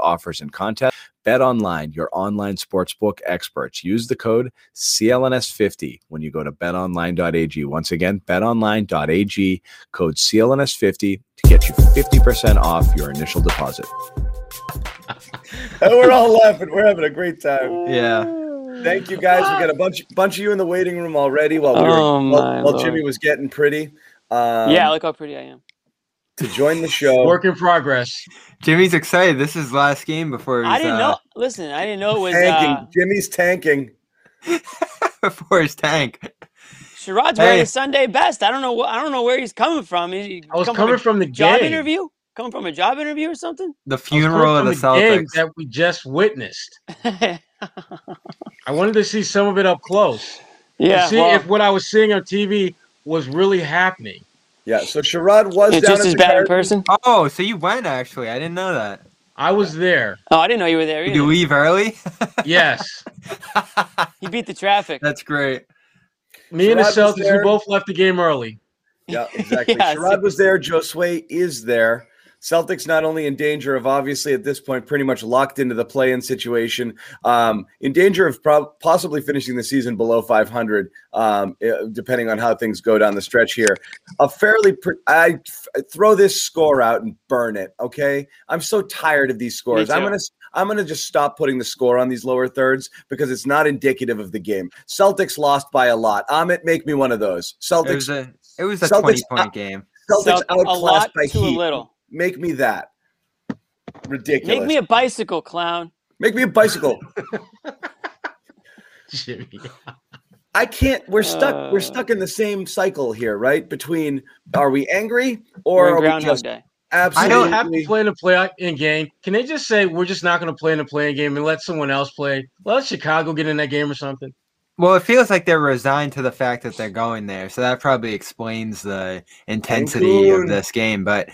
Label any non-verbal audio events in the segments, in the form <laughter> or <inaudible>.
offers, and contests. Bet Online, your online sportsbook experts. Use the code CLNS50 when you go to betonline.ag. Once again, betonline.ag, code CLNS50 to get you 50% off your initial deposit. and <laughs> We're all laughing. We're having a great time. Yeah. Thank you guys. We got a bunch bunch of you in the waiting room already while we were Oh, while, while Jimmy was getting pretty. Um, yeah, look how pretty I am. To join the show. Work in progress. Jimmy's excited. This is his last game before he's, I didn't uh, know. Listen, I didn't know it was tanking. uh, Jimmy's tanking. <laughs> before his tank. Sherrod's wearing Hey. his Sunday best. I don't know. I don't know where he's coming from. He, I was come coming a from the job game. interview. Coming from a job interview or something. The I was coming funeral of the the Celtics. that we just witnessed. <laughs> I wanted to see some of it up close. to yeah. see well, if what I was seeing on TV was really happening. Yeah. So Sherrod was it's down just at as the bad in Garden. person. Oh, so you went actually. I didn't know that. I was there. Oh, I didn't know you were there Did you either. leave early? <laughs> Yes. <laughs> He beat the traffic. That's great. Me and the Sherrod was Celtics, there. we both left the game early. Yeah, exactly. <laughs> Yes. Sherrod was there. Josue is there. Celtics not only in danger of obviously at this point pretty much locked into the play-in situation, um, in danger of prob- possibly finishing the season below 500, um, eh, depending on how things go down the stretch here. A fairly, pr- I f- throw this score out and burn it. Okay, I'm so tired of these scores. I'm gonna, I'm gonna just stop putting the score on these lower thirds because it's not indicative of the game. Celtics lost by a lot. Amit, make me one of those. It Celtics, was a it was a Celtics twenty point game. Celtics So, a outclassed lot by to Heat. a little. Make me that. Ridiculous. Make me a bicycle, clown. Make me a bicycle. <laughs> Jimmy. I can't. We're stuck. we're Uh. stuck in the same cycle here, right? Between are we angry or We're we Groundhog just Day. I absolutely? don't have to play in a play in game. Can they just say we're just not going to play in a playing game and let someone else play? Let Chicago get in that game or something. Well, it feels like they're resigned to the fact that they're going there, so that probably explains the intensity Cancun. of this game. But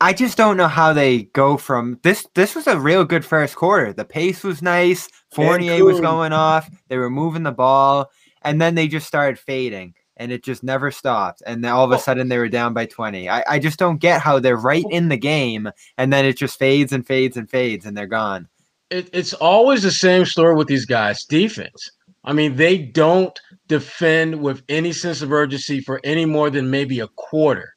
I just don't know how they go from this. This was a real good first quarter. The pace was nice. Fournier was going off. They were moving the ball, and then they just started fading, and it just never stopped. And then all of a sudden, they were down by twenty. I, I just don't get how they're right in the game, and then it just fades and fades and fades, and they're gone. It, it's always the same story with these guys. Defense. I mean, they don't defend with any sense of urgency for any more than maybe a quarter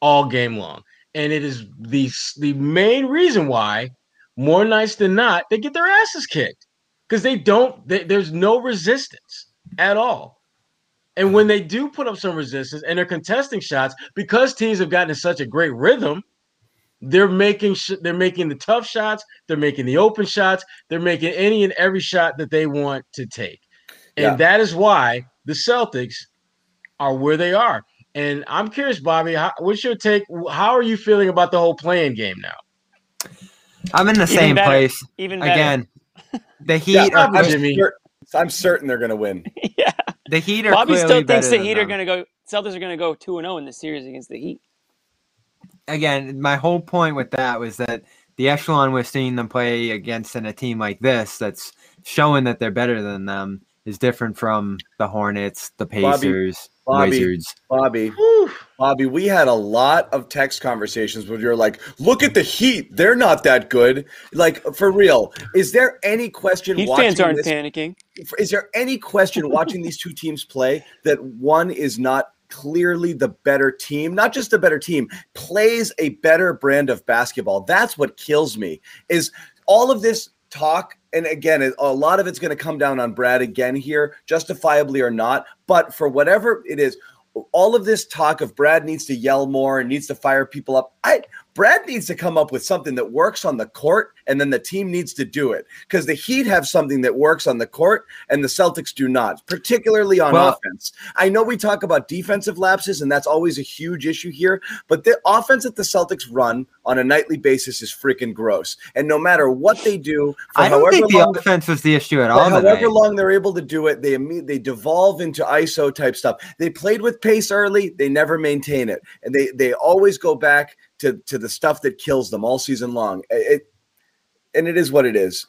all game long. And it is the the main reason why, more nights than not, they get their asses kicked because they don't. They, there's no resistance at all. And when they do put up some resistance and they're contesting shots, because teams have gotten in such a great rhythm, they're making sh- they're making the tough shots, they're making the open shots, they're making any and every shot that they want to take. And Yeah. that is why the Celtics are where they are. And I'm curious, Bobby, how, what's your take? How are you feeling about the whole playing game now? I'm in the Even same better. place Even better. again. <laughs> The Heat Yeah, are I'm, Jimmy. cer- I'm certain they're going to win. <laughs> yeah. the Heat are Bobby still thinks the Heat are going to go. Celtics are going to go two and zero in the series against the Heat. again, my whole point with that was that the echelon we're seeing them play against in a team like this that's showing that they're better than them is different from the Hornets, the Pacers, Bobby, Wizards. Bobby, Bobby, we had a lot of text conversations where you're like, "Look at the Heat; they're not that good." Like for real, is there any question? Heat watching fans aren't this, panicking. Is there any question watching these two teams play that one is not clearly the better team? Not just a better team, plays a better brand of basketball. That's what kills me. Is all of this talk and again a lot of it's going to come down on Brad again here justifiably or not but for whatever it is all of this talk of Brad needs to yell more and needs to fire people up I Brad needs to come up with something that works on the court and then the team needs to do it because the Heat have something that works on the court and the Celtics do not particularly on Well- offense I know we talk about defensive lapses and that's always a huge issue here but the offense that the Celtics run on a nightly basis is freaking gross and no matter what they do for I don't however think the long offense was the issue at all. however tonight. long they're able to do it, they they devolve into ISO type stuff. They played with pace early, they never maintain it, and they they always go back to to the stuff that kills them all season long. It, and it is what it is.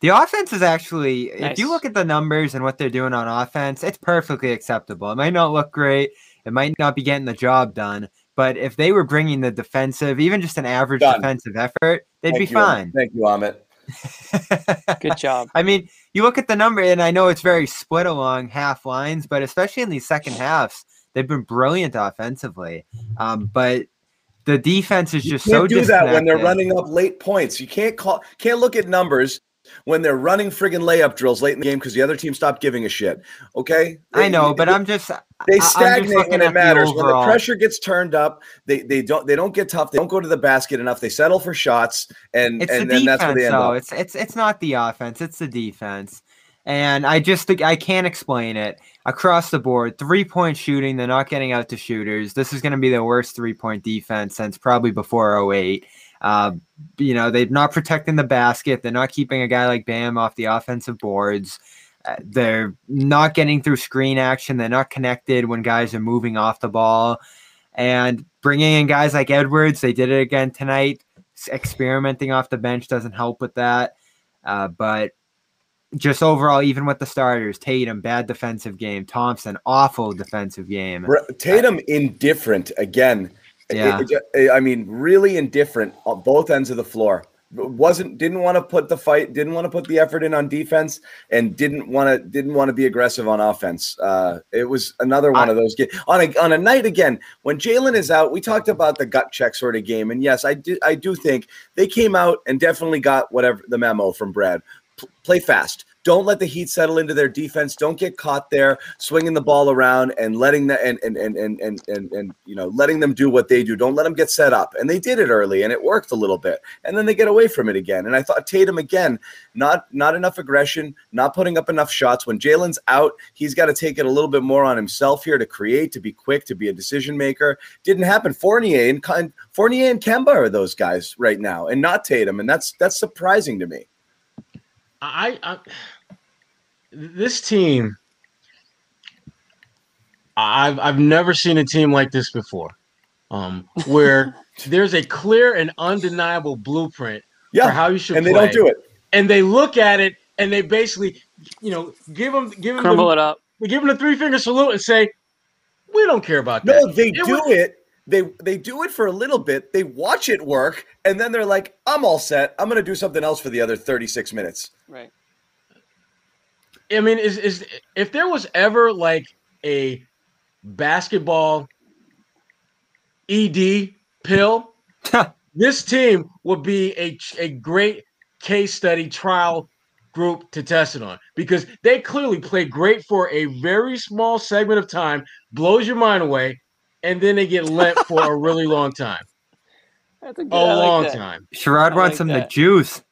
The offense is actually, if you look at the numbers and what they're doing on offense, it's perfectly acceptable. It might not look great, it might not be getting the job done, but if they were bringing the defensive, even just an average Done. defensive effort, they'd Thank be you, fine. Thank you, Amit. <laughs> Good job. I mean, you look at the number, and I know it's very split along half lines, but especially in these second halves, they've been brilliant offensively. Um, but the defense is You just can't so do that when they're running up late points. You can't call can't look at numbers when they're running friggin' layup drills late in the game because the other team stopped giving a shit. Okay, I know, but I'm just they I'm just stagnate looking when it the matters. When the pressure gets turned up, they they don't they don't get tough. They don't go to the basket enough. They settle for shots, and It's and the then that's where defense, they end though. up. It's it's it's not the offense. It's the defense, and I just think I can't explain it across the board. Three point shooting, they're not getting out to shooters. This is going to be the worst three point defense since probably before 08. Uh, you know, they're not protecting the basket. They're not keeping a guy like Bam off the offensive boards. Uh, they're not getting through screen action. They're not connected when guys are moving off the ball. And bringing in guys like Edwards, they did it again tonight. Experimenting off the bench doesn't help with that. Uh, but just overall, even with the starters, Tatum, bad defensive game. Thompson, awful defensive game. Tatum indifferent again. Yeah. It- it- I mean, really indifferent on both ends of the floor. Wasn't didn't want to put the fight, didn't want to put the effort in on defense, and didn't want to didn't want to be aggressive on offense. Uh, it was another one I- of those games on a on a night again when Jaylen is out. We talked about the gut check sort of game, and yes, I do I do think they came out and definitely got whatever the memo from Brad. Play fast. Don't let the Heat settle into their defense. Don't get caught there swinging the ball around and letting the and and and and and, and, and you know letting them do what they do. Don't let them get set up. And they did it early, and it worked a little bit. And then they get away from it again. And I thought Tatum again, not not enough aggression, not putting up enough shots. When Jaylen's out, he's got to take it a little bit more on himself here to create, to be quick, to be a decision maker. Didn't happen. Fournier and Fournier and Kemba are those guys right now, and not Tatum. And that's that's surprising to me. I, I this team I've I've never seen a team like this before. Um, <laughs> where there's a clear and undeniable blueprint Yeah, for how you should and they don't do it. And they look at it and they basically, you know, give them give them Crumble the, it up. they give them the three finger salute and say, "We don't care about No, that." they It do was- it. They they do it for a little bit. They watch it work, and then they're like, "I'm all set. I'm going to do something else for the other 36 minutes." Right. I mean, is is if there was ever like a basketball ED pill, this team would be a a great case study trial group to test it on because they clearly play great for a very small segment of time, blows your mind away, and then they get lent for a really long time, <laughs> That's a, good, a I like long that. time, Sherrod I wants like some that. the juice.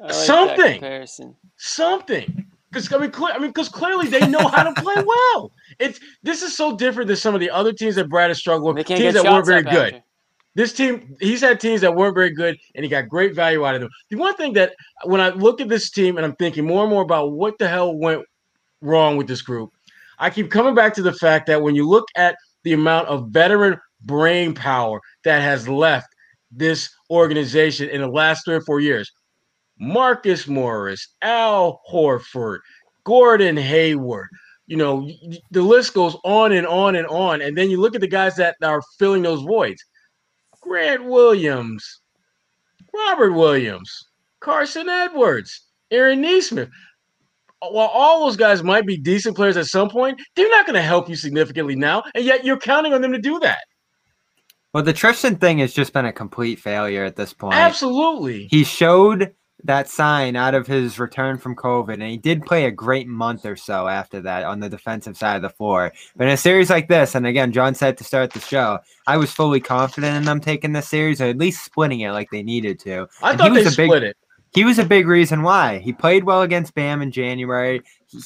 Like Something. comparison. something. Because I mean, cle- I mean, because clearly they know how to play <laughs> well. It's this is so different than some of the other teams that Brad has struggled with. Teams that weren't very good. after. This team, he's had teams that weren't very good, and he got great value out of them. The one thing that when I look at this team and I'm thinking more and more about what the hell went wrong with this group, I keep coming back to the fact that when you look at the amount of veteran brain power that has left this organization in the last three or four years, Marcus Morris, Al Horford, Gordon Hayward. You know, the list goes on and on and on. And then you look at the guys that are filling those voids. Grant Williams, Robert Williams, Carson Edwards, Aaron Nesmith. While all those guys might be decent players at some point, they're not going to help you significantly now, and yet you're counting on them to do that. Well, the Tristan thing has just been a complete failure at this point. Absolutely. He showed that sign out of his return from COVID, and he did play a great month or so after that on the defensive side of the floor. But in a series like this, and again, John said to start the show, I was fully confident in them taking this series or at least splitting it like they needed to. I And thought he they was a big- split it. He was a big reason why. He played well against Bam in January.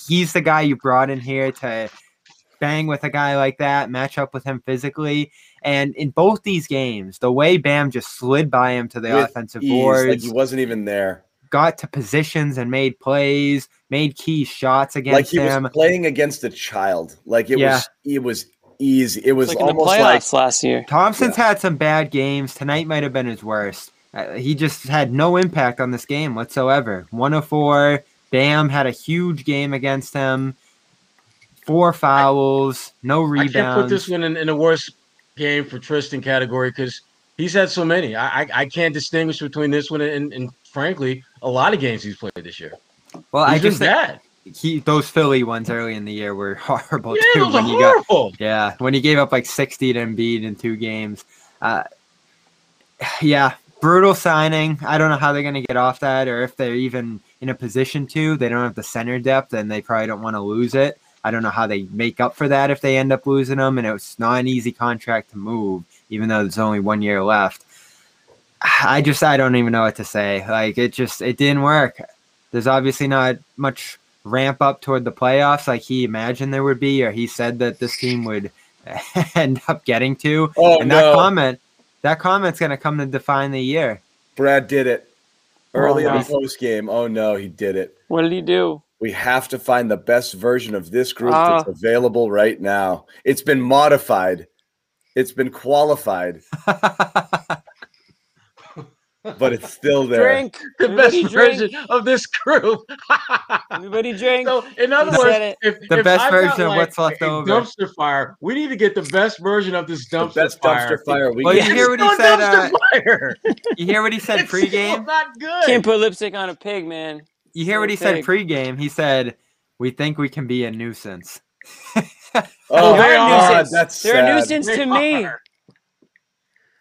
He's the guy you brought in here to bang with a guy like that, match up with him physically. And in both these games, the way Bam just slid by him to the With offensive ease, boards, like he wasn't even there. got to positions and made plays, made key shots against Like against he him. was playing against a child. Like it Yeah. was. It was easy. It was like in the almost like last year. Thompson's had some bad games. Tonight might have been his worst. Uh, he just had no impact on this game whatsoever. 104. Bam had a huge game against him. Four fouls, no rebounds. I can't put this one in, in the worst game for Tristan category because he's had so many. I, I I can't distinguish between this one and, and frankly a lot of games he's played this year. well, I just bad. he those Philly ones early in the year were <laughs> horrible Yeah, too. when got horrible. Yeah, when he gave up like 60 to Embiid in two games. Uh, yeah, brutal signing. I don't know how they're going to get off that or if they're even in a position to. They don't have the center depth and they probably don't want to lose it. I don't know how they make up for that if they end up losing him. And it's not an easy contract to move, even though there's only one year left. <sighs> I just, I don't even know what to say. Like, it just, it didn't work. There's obviously not much ramp up toward the playoffs like he imagined there would be, or he said that this team would <laughs> end up getting to. Oh, and that no. comment, that comment's going to come to define the year. Brad did it early Oh, in the post game. Oh no, he did it. What did he do? We have to find the best version of this group Ah. that's available right now. It's been modified. It's been qualified, <laughs> but it's still there. Drink. The best drink. version of this group. Everybody drink. so, in other You words, if The if best I've got, version of like, what's left a over. dumpster fire, we need to get the best version of this The dumpster best fire. dumpster fire we Well, can you hear what he No said, uh. You hear what he said It's still pregame? not good. Can't put lipstick on a pig, man. You hear what he Still said pig. pregame? He said, "We think we can be a nuisance." Oh, They're a God, nuisance. that's They're sad. a nuisance They to me.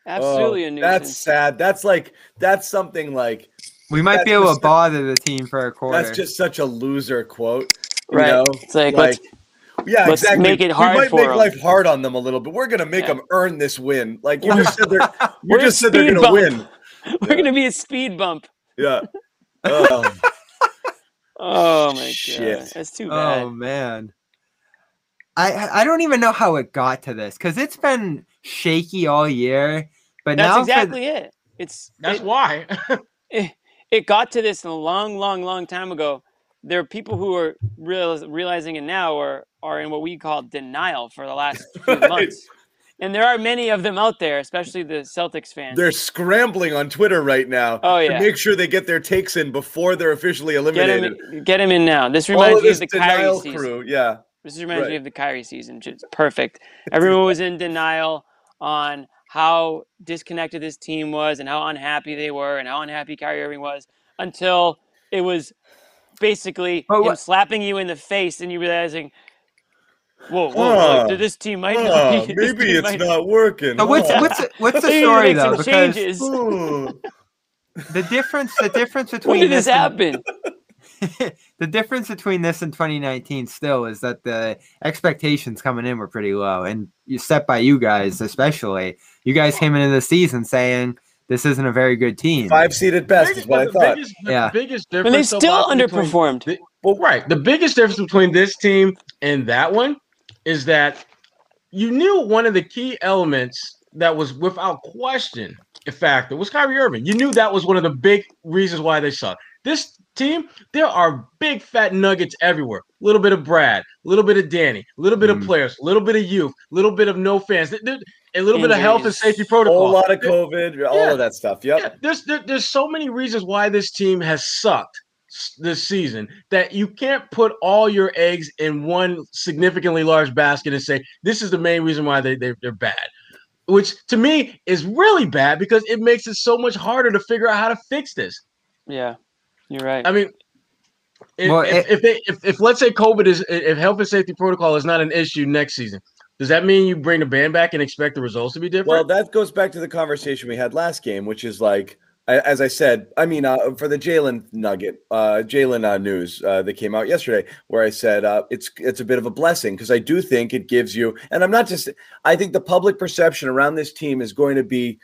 Are. Absolutely Oh, a nuisance. That's sad. That's like that's something like We might be able to bother the team for a quarter. that's just such a loser quote. You Right. know? It's like, let's- yeah, let's exactly. make it hard we might for make 'em. life hard on them a little, but we're gonna make Yeah. them earn this win. Like you <laughs> just said, they're you We're just said they're gonna bump. win. <laughs> We're gonna be a speed bump. Yeah. <laughs> Oh, Oh my Shit. god, that's too oh, bad. Oh man. I I don't even know how it got to this because it's been shaky all year. But that's now for exactly it. It's That's it, why. <laughs> it, it got to this a long, long, long time ago. There are people who are real, realizing it now or are in what we call denial for the last few <laughs> months. And there are many of them out there, especially the Celtics fans. they're scrambling on Twitter right now Oh, to make sure they get their takes in before they're officially get eliminated. him, get him in now. This reminds me of the Kyrie denial season. crew, yeah. This reminds me of the Kyrie season. Just perfect. Everyone was in denial on how disconnected this team was and how unhappy they were and how unhappy Kyrie Irving was until it was basically But him slapping you in the face and you realizing, whoa, whoa, Huh. like, this team might not be. <laughs> this maybe team it's might- not working. So what's huh? what's what's the <laughs> They need to story though? some Because changes. <laughs> The difference the difference between When did this and- happen? the difference between this and 2019 still is that the expectations coming in were pretty low, and you set by you guys especially. You guys came into the season saying this isn't a very good team. Five seed at best is what I thought. biggest, the Yeah. biggest difference. And they still Bobby, between- underperformed. well, right. The biggest difference between this team and that one is that you knew one of the key elements that was without question a factor was Kyrie Irving. You knew that was one of the big reasons why they suck. This team, there are big fat nuggets everywhere. A little bit of Brad, a little bit of Danny, a little bit Mm. of players, a little bit of youth, a little bit of no fans, There- there- a little bit of health and Injuries. safety A protocol. whole lot of There- COVID, all Yeah. of that stuff. Yep. yeah, there's there, there's so many reasons why this team has sucked this season that you can't put all your eggs in one significantly large basket and say this is the main reason why they, they they're bad. Which to me is really bad because it makes it so much harder to figure out how to fix this. Yeah, you're right. I mean, if, Well, if, it- if they if, if let's say COVID is if health and safety protocol is not an issue next season, does that mean you bring the band back and expect the results to be different? Well, that goes back to the conversation we had last game, which is like, as I said, I mean, uh, for the Jaylen nugget, uh, Jaylen uh, news uh, that came out yesterday, where I said uh, it's it's a bit of a blessing because I do think it gives you, and I'm not just, I think the public perception around this team is going to be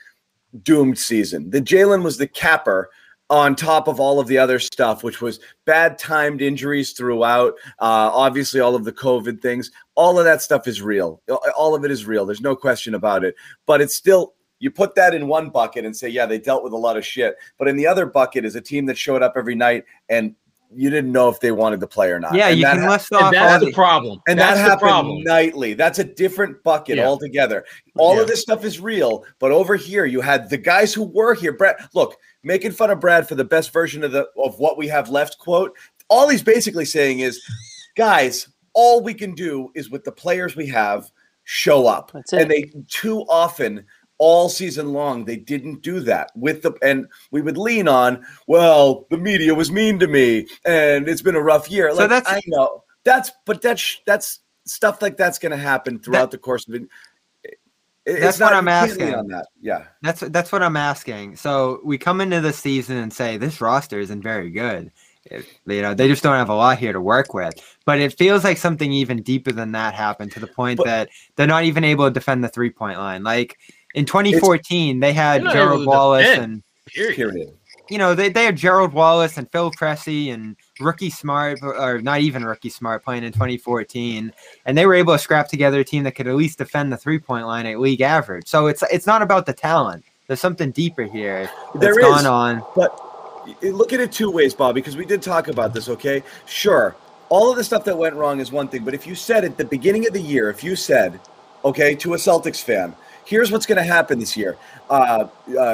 doomed season. The Jaylen was the capper on top of all of the other stuff, which was bad timed injuries throughout. Uh, obviously, all of the COVID things, all of that stuff is real. All of it is real. There's no question about it. But it's still, you put that in one bucket and say, yeah, they dealt with a lot of shit. But in the other bucket is a team that showed up every night and you didn't know if they wanted to play or not. Yeah, And you that can hap- list off all that's the, the problem. and that's that the happened problem. nightly. That's a different bucket Yeah. altogether. All Yeah. of this stuff is real, but over here you had the guys who were here. Brad, look, making fun of Brad for the best version of the of what we have left. Quote. All he's basically saying is, guys, all we can do is with the players we have show up, That's it. and they too often. All season long, they didn't do that with the, and we would lean on. Well, the media was mean to me, and it's been a rough year. So Like, that's- I know that's, but that's that's stuff like that's going to happen throughout the course of it. It's That's what not- I'm you can't lean asking. on that. Yeah, That's that's what I'm asking. So we come into the season and say this roster isn't very good. It- you know, they just don't have a lot here to work with. But it feels like something even deeper than that happened to the point But- that they're not even able to defend the three point line. Like in 2014, they had Gerald Wallace defend. and Period. period. you know, they, they had Gerald Wallace and Phil Pressey and Rookie Smart, or not even Rookie Smart, playing in 2014, and they were able to scrap together a team that could at least defend the three point line at league average. So it's it's not about the talent. There's something deeper here that's There gone on. But look at it two ways, Bob, because we did talk about this. Okay, sure, all of the stuff that went wrong is one thing, but if you said at the beginning of the year, if you said, okay, to a Celtics fan. Here's what's going to happen this year. Uh, uh,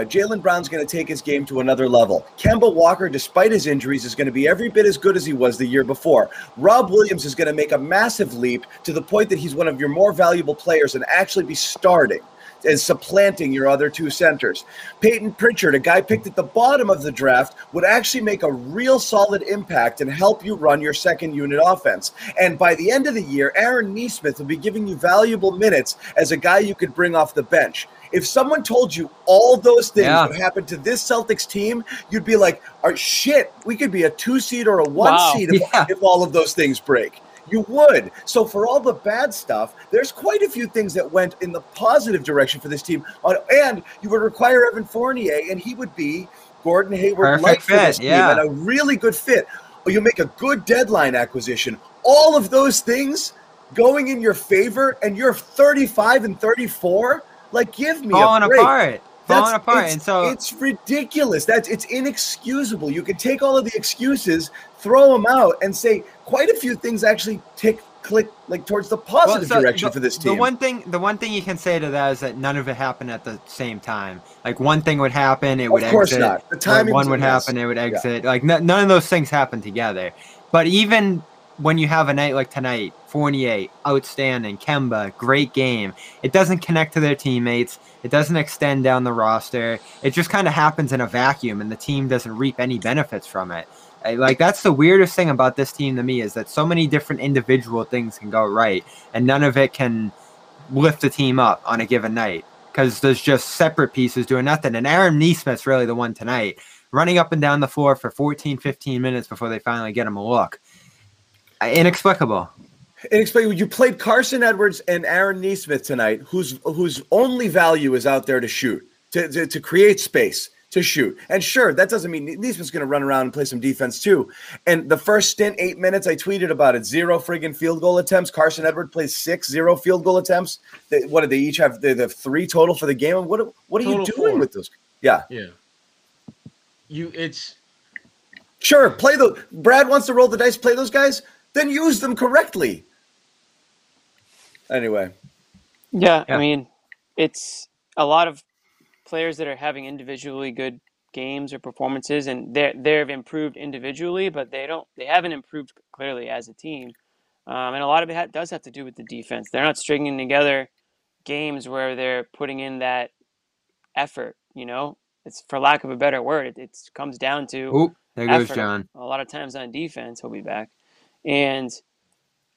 Jaylen Brown's going to take his game to another level. Kemba Walker, despite his injuries, is going to be every bit as good as he was the year before. Rob Williams is going to make a massive leap to the point that he's one of your more valuable players and actually be starting and supplanting your other two centers. Payton Pritchard, a guy picked at the bottom of the draft, would actually make a real solid impact and help you run your second unit offense. And by the end of the year, Aaron Nesmith will be giving you valuable minutes as a guy you could bring off the bench. If someone told you all those things Yeah. would happen to this Celtics team, you'd be like, "Oh shit, we could be a two seed or a one Wow. seed if, <laughs> Yeah. if all of those things break." You would. So for all the bad stuff, there's quite a few things that went in the positive direction for this team. Uh, and you would require Evan Fournier, and he would be Gordon Hayward like Perfect for this fit, team, yeah. and a really good fit. Or you make a good deadline acquisition. All of those things going in your favor, and you're 35 and 34. Like, give me falling a break. apart. Falling That's- apart. it's- And so it's ridiculous. That's it's inexcusable. You can take all of the excuses, throw them out, and say quite a few things actually tick click like towards the Well, positive so direction the, for this team. The one thing, the one thing you can say to that is that none of it happened at the same time. Like one thing would happen, it would of course exit. not. The timing one would happen, it would exit. Like n- none of those things happen together. But even when you have a night like tonight, Fournier, outstanding, Kemba, great game. It doesn't connect to their teammates. It doesn't extend down the roster. It just kind of happens in a vacuum, and the team doesn't reap any benefits from it. Like that's the weirdest thing about this team to me is that so many different individual things can go right, and none of it can lift the team up on a given night because there's just separate pieces doing nothing. And Aaron Nesmith's really the one tonight, running up and down the floor for 14, 15 minutes before they finally get him a look. Inexplicable. Inexplicable. You played Carson Edwards and Aaron Nesmith tonight, whose whose only value is out there to shoot, to, to, to create space, to shoot. And sure, that doesn't mean Nesmith's going to run around and play some defense too. And the first stint, eight minutes, I tweeted about it. Zero friggin' field goal attempts. Carson Edwards plays six, zero field goal attempts. They, what did they each have? They have three total for the game. What what are Total you doing four. with those? Yeah, Yeah. You it's sure. Play the. Brad wants to roll the dice. Play those guys. Then use them correctly. Anyway. Yeah, Yeah. I mean, it's a lot of players that are having individually good games or performances, and they they've improved individually, but they don't they haven't improved clearly as a team. Um, and a lot of it does have to do with the defense. They're not stringing together games where they're putting in that effort. You know, it's for lack of a better word, it, it comes down to Oop, there goes John. A lot of times on defense, he'll be back, and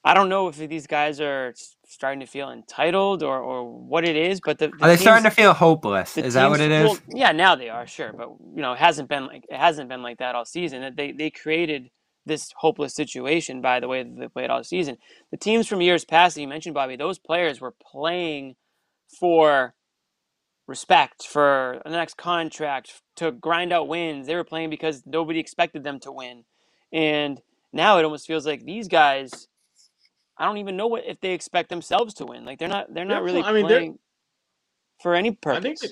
I don't know if these guys are starting to feel entitled or, or what it is, but the, the Are they starting to feel hopeless? Is that what it is? well, yeah, now they are sure, but you know, it hasn't been like it hasn't been like that all season. They they created this hopeless situation by the way that they played all season. The teams from years past that you mentioned, Bobby, those players were playing for respect, for the next contract, to grind out wins. They were playing because nobody expected them to win, and now it almost feels like these guys. I don't even know what if they expect themselves to win. Like they're not. They're not They're really I mean, playing for any purpose. I think that,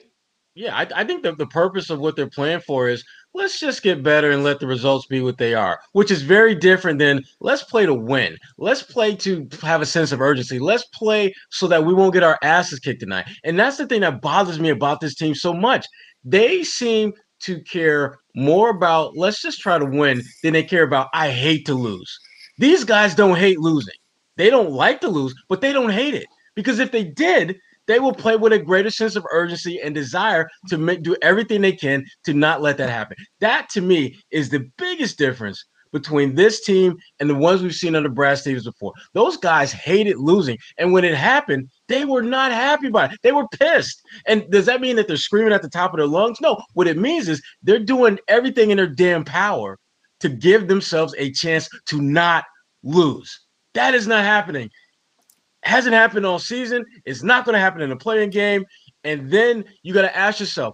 yeah, I, I think that the purpose of what they're playing for is let's just get better and let the results be what they are, which is very different than let's play to win. Let's play to have a sense of urgency. Let's play so that we won't get our asses kicked tonight. And that's the thing that bothers me about this team so much. They seem to care more about let's just try to win than they care about I hate to lose. These guys don't hate losing. They don't like to lose, but they don't hate it. Because if they did, they will play with a greater sense of urgency and desire to make, do everything they can to not let that happen. That to me is the biggest difference between this team and the ones we've seen under Brad Stevens before. Those guys hated losing, and when it happened, they were not happy about it. They were pissed. And does that mean that they're screaming at the top of their lungs? No. What it means is they're doing everything in their damn power to give themselves a chance to not lose. That is not happening hasn't happened all season. It's not going to happen in a playing game. And then you got to ask yourself,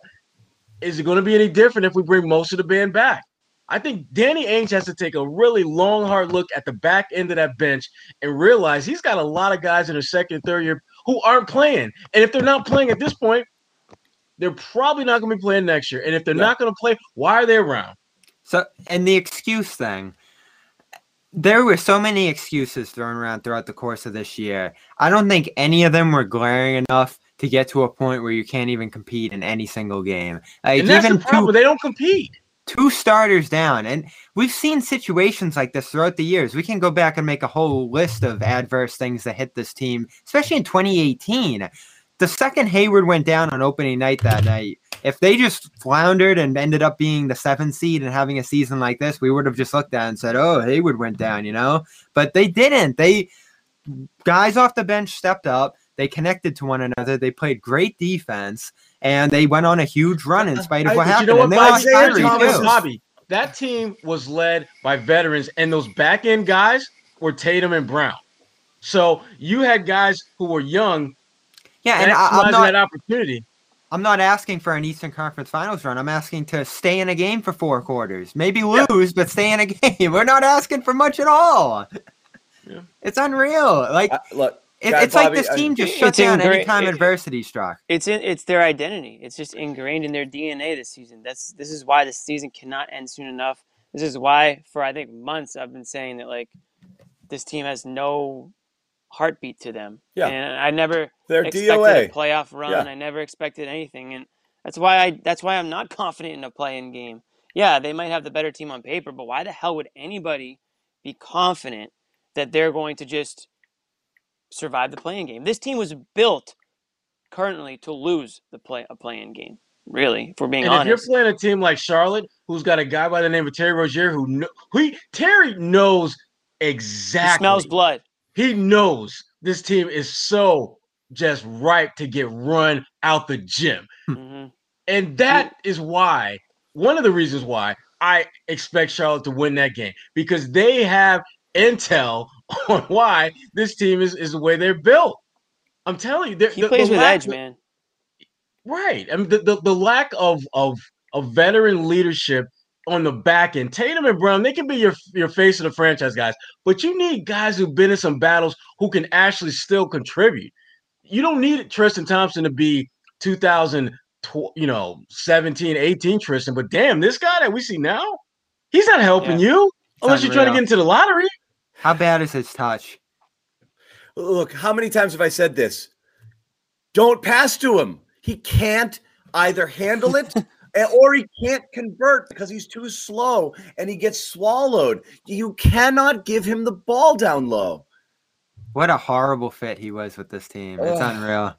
is it going to be any different if we bring most of the band back? I think Danny Ainge has to take a really long, hard look at the back end of that bench and realize he's got a lot of guys in their second third year who aren't playing. And if they're not playing at this point, they're probably not going to be playing next year. And if they're not going to play, why are they around? So, and the excuse thing, there were so many excuses thrown around throughout the course of this year. I don't think any of them were glaring enough to get to a point where you can't even compete in any single game. Like And that's even the problem. two, They don't compete. two starters down, and we've seen situations like this throughout the years. We can go back and make a whole list of adverse things that hit this team, especially in 2018. The second Hayward went down on opening night that night, if they just floundered and ended up being the seventh seed and having a season like this, we would have just looked at it and said, "Oh, Hayward went down," you know. But they didn't. They guys off the bench stepped up. They connected to one another. They played great defense, and they went on a huge run in uh, spite of what you happened. You know what, and they lost Kyrie, Thomas too. Bobby, that team was led by veterans, and those back end guys were Tatum and Brown. So you had guys who were young, Yeah, and I, I'm not. that opportunity. I'm not asking for an Eastern Conference Finals run. I'm asking to stay in a game for four quarters. Maybe lose, but stay in a <laughs> game. We're not asking for much at all. Yeah. It's unreal. Like Uh, look, it, God, it's like Bobby, this I- team just It's shut down ingra- anytime it- adversity struck. it's in it's their identity. It's just ingrained in their DNA this season. That's this is why this season cannot end soon enough. This is why for I think months I've been saying that like this team has no heartbeat to them. Yeah. And I never They're expected DOA. a playoff run. Yeah. I never expected anything. And that's why I that's why I'm not <laughs> confident in a play-in game. Yeah, they might have the better team on paper, but why the hell would anybody be confident that they're going to just survive the playing game? This team was built currently to lose the play a playing game. Really, if we're being And if you're playing a team like Charlotte, who's got a guy by the name of Terry Rozier, who kno- who he, Terry knows He exactly. smells blood. He knows this team is so just ripe to get run out the gym. hmm And that is why, one of the reasons why I expect Charlotte to win that game because they have intel <laughs> on why this team is, is the way they're built. I'm telling you, they're- He the, plays the with edge, man. Right. I mean, the, the, the lack of, of of veteran leadership on the back end. Tatum and Brown, they can be your your face of the franchise guys, but you need guys who've been in some battles who can actually still contribute. You don't need Tristan Thompson to be 2000, you know, 17, 18 Tristan, but damn, this guy that we see now, he's not helping you unless you're trying to get into the lottery. How bad is his touch? Look, how many times have I said this? Don't pass to him. He can't either handle it and, <laughs> or he can't convert because he's too slow and he gets swallowed. You cannot give him the ball down low. What a horrible fit he was with this team. It's Ugh. unreal.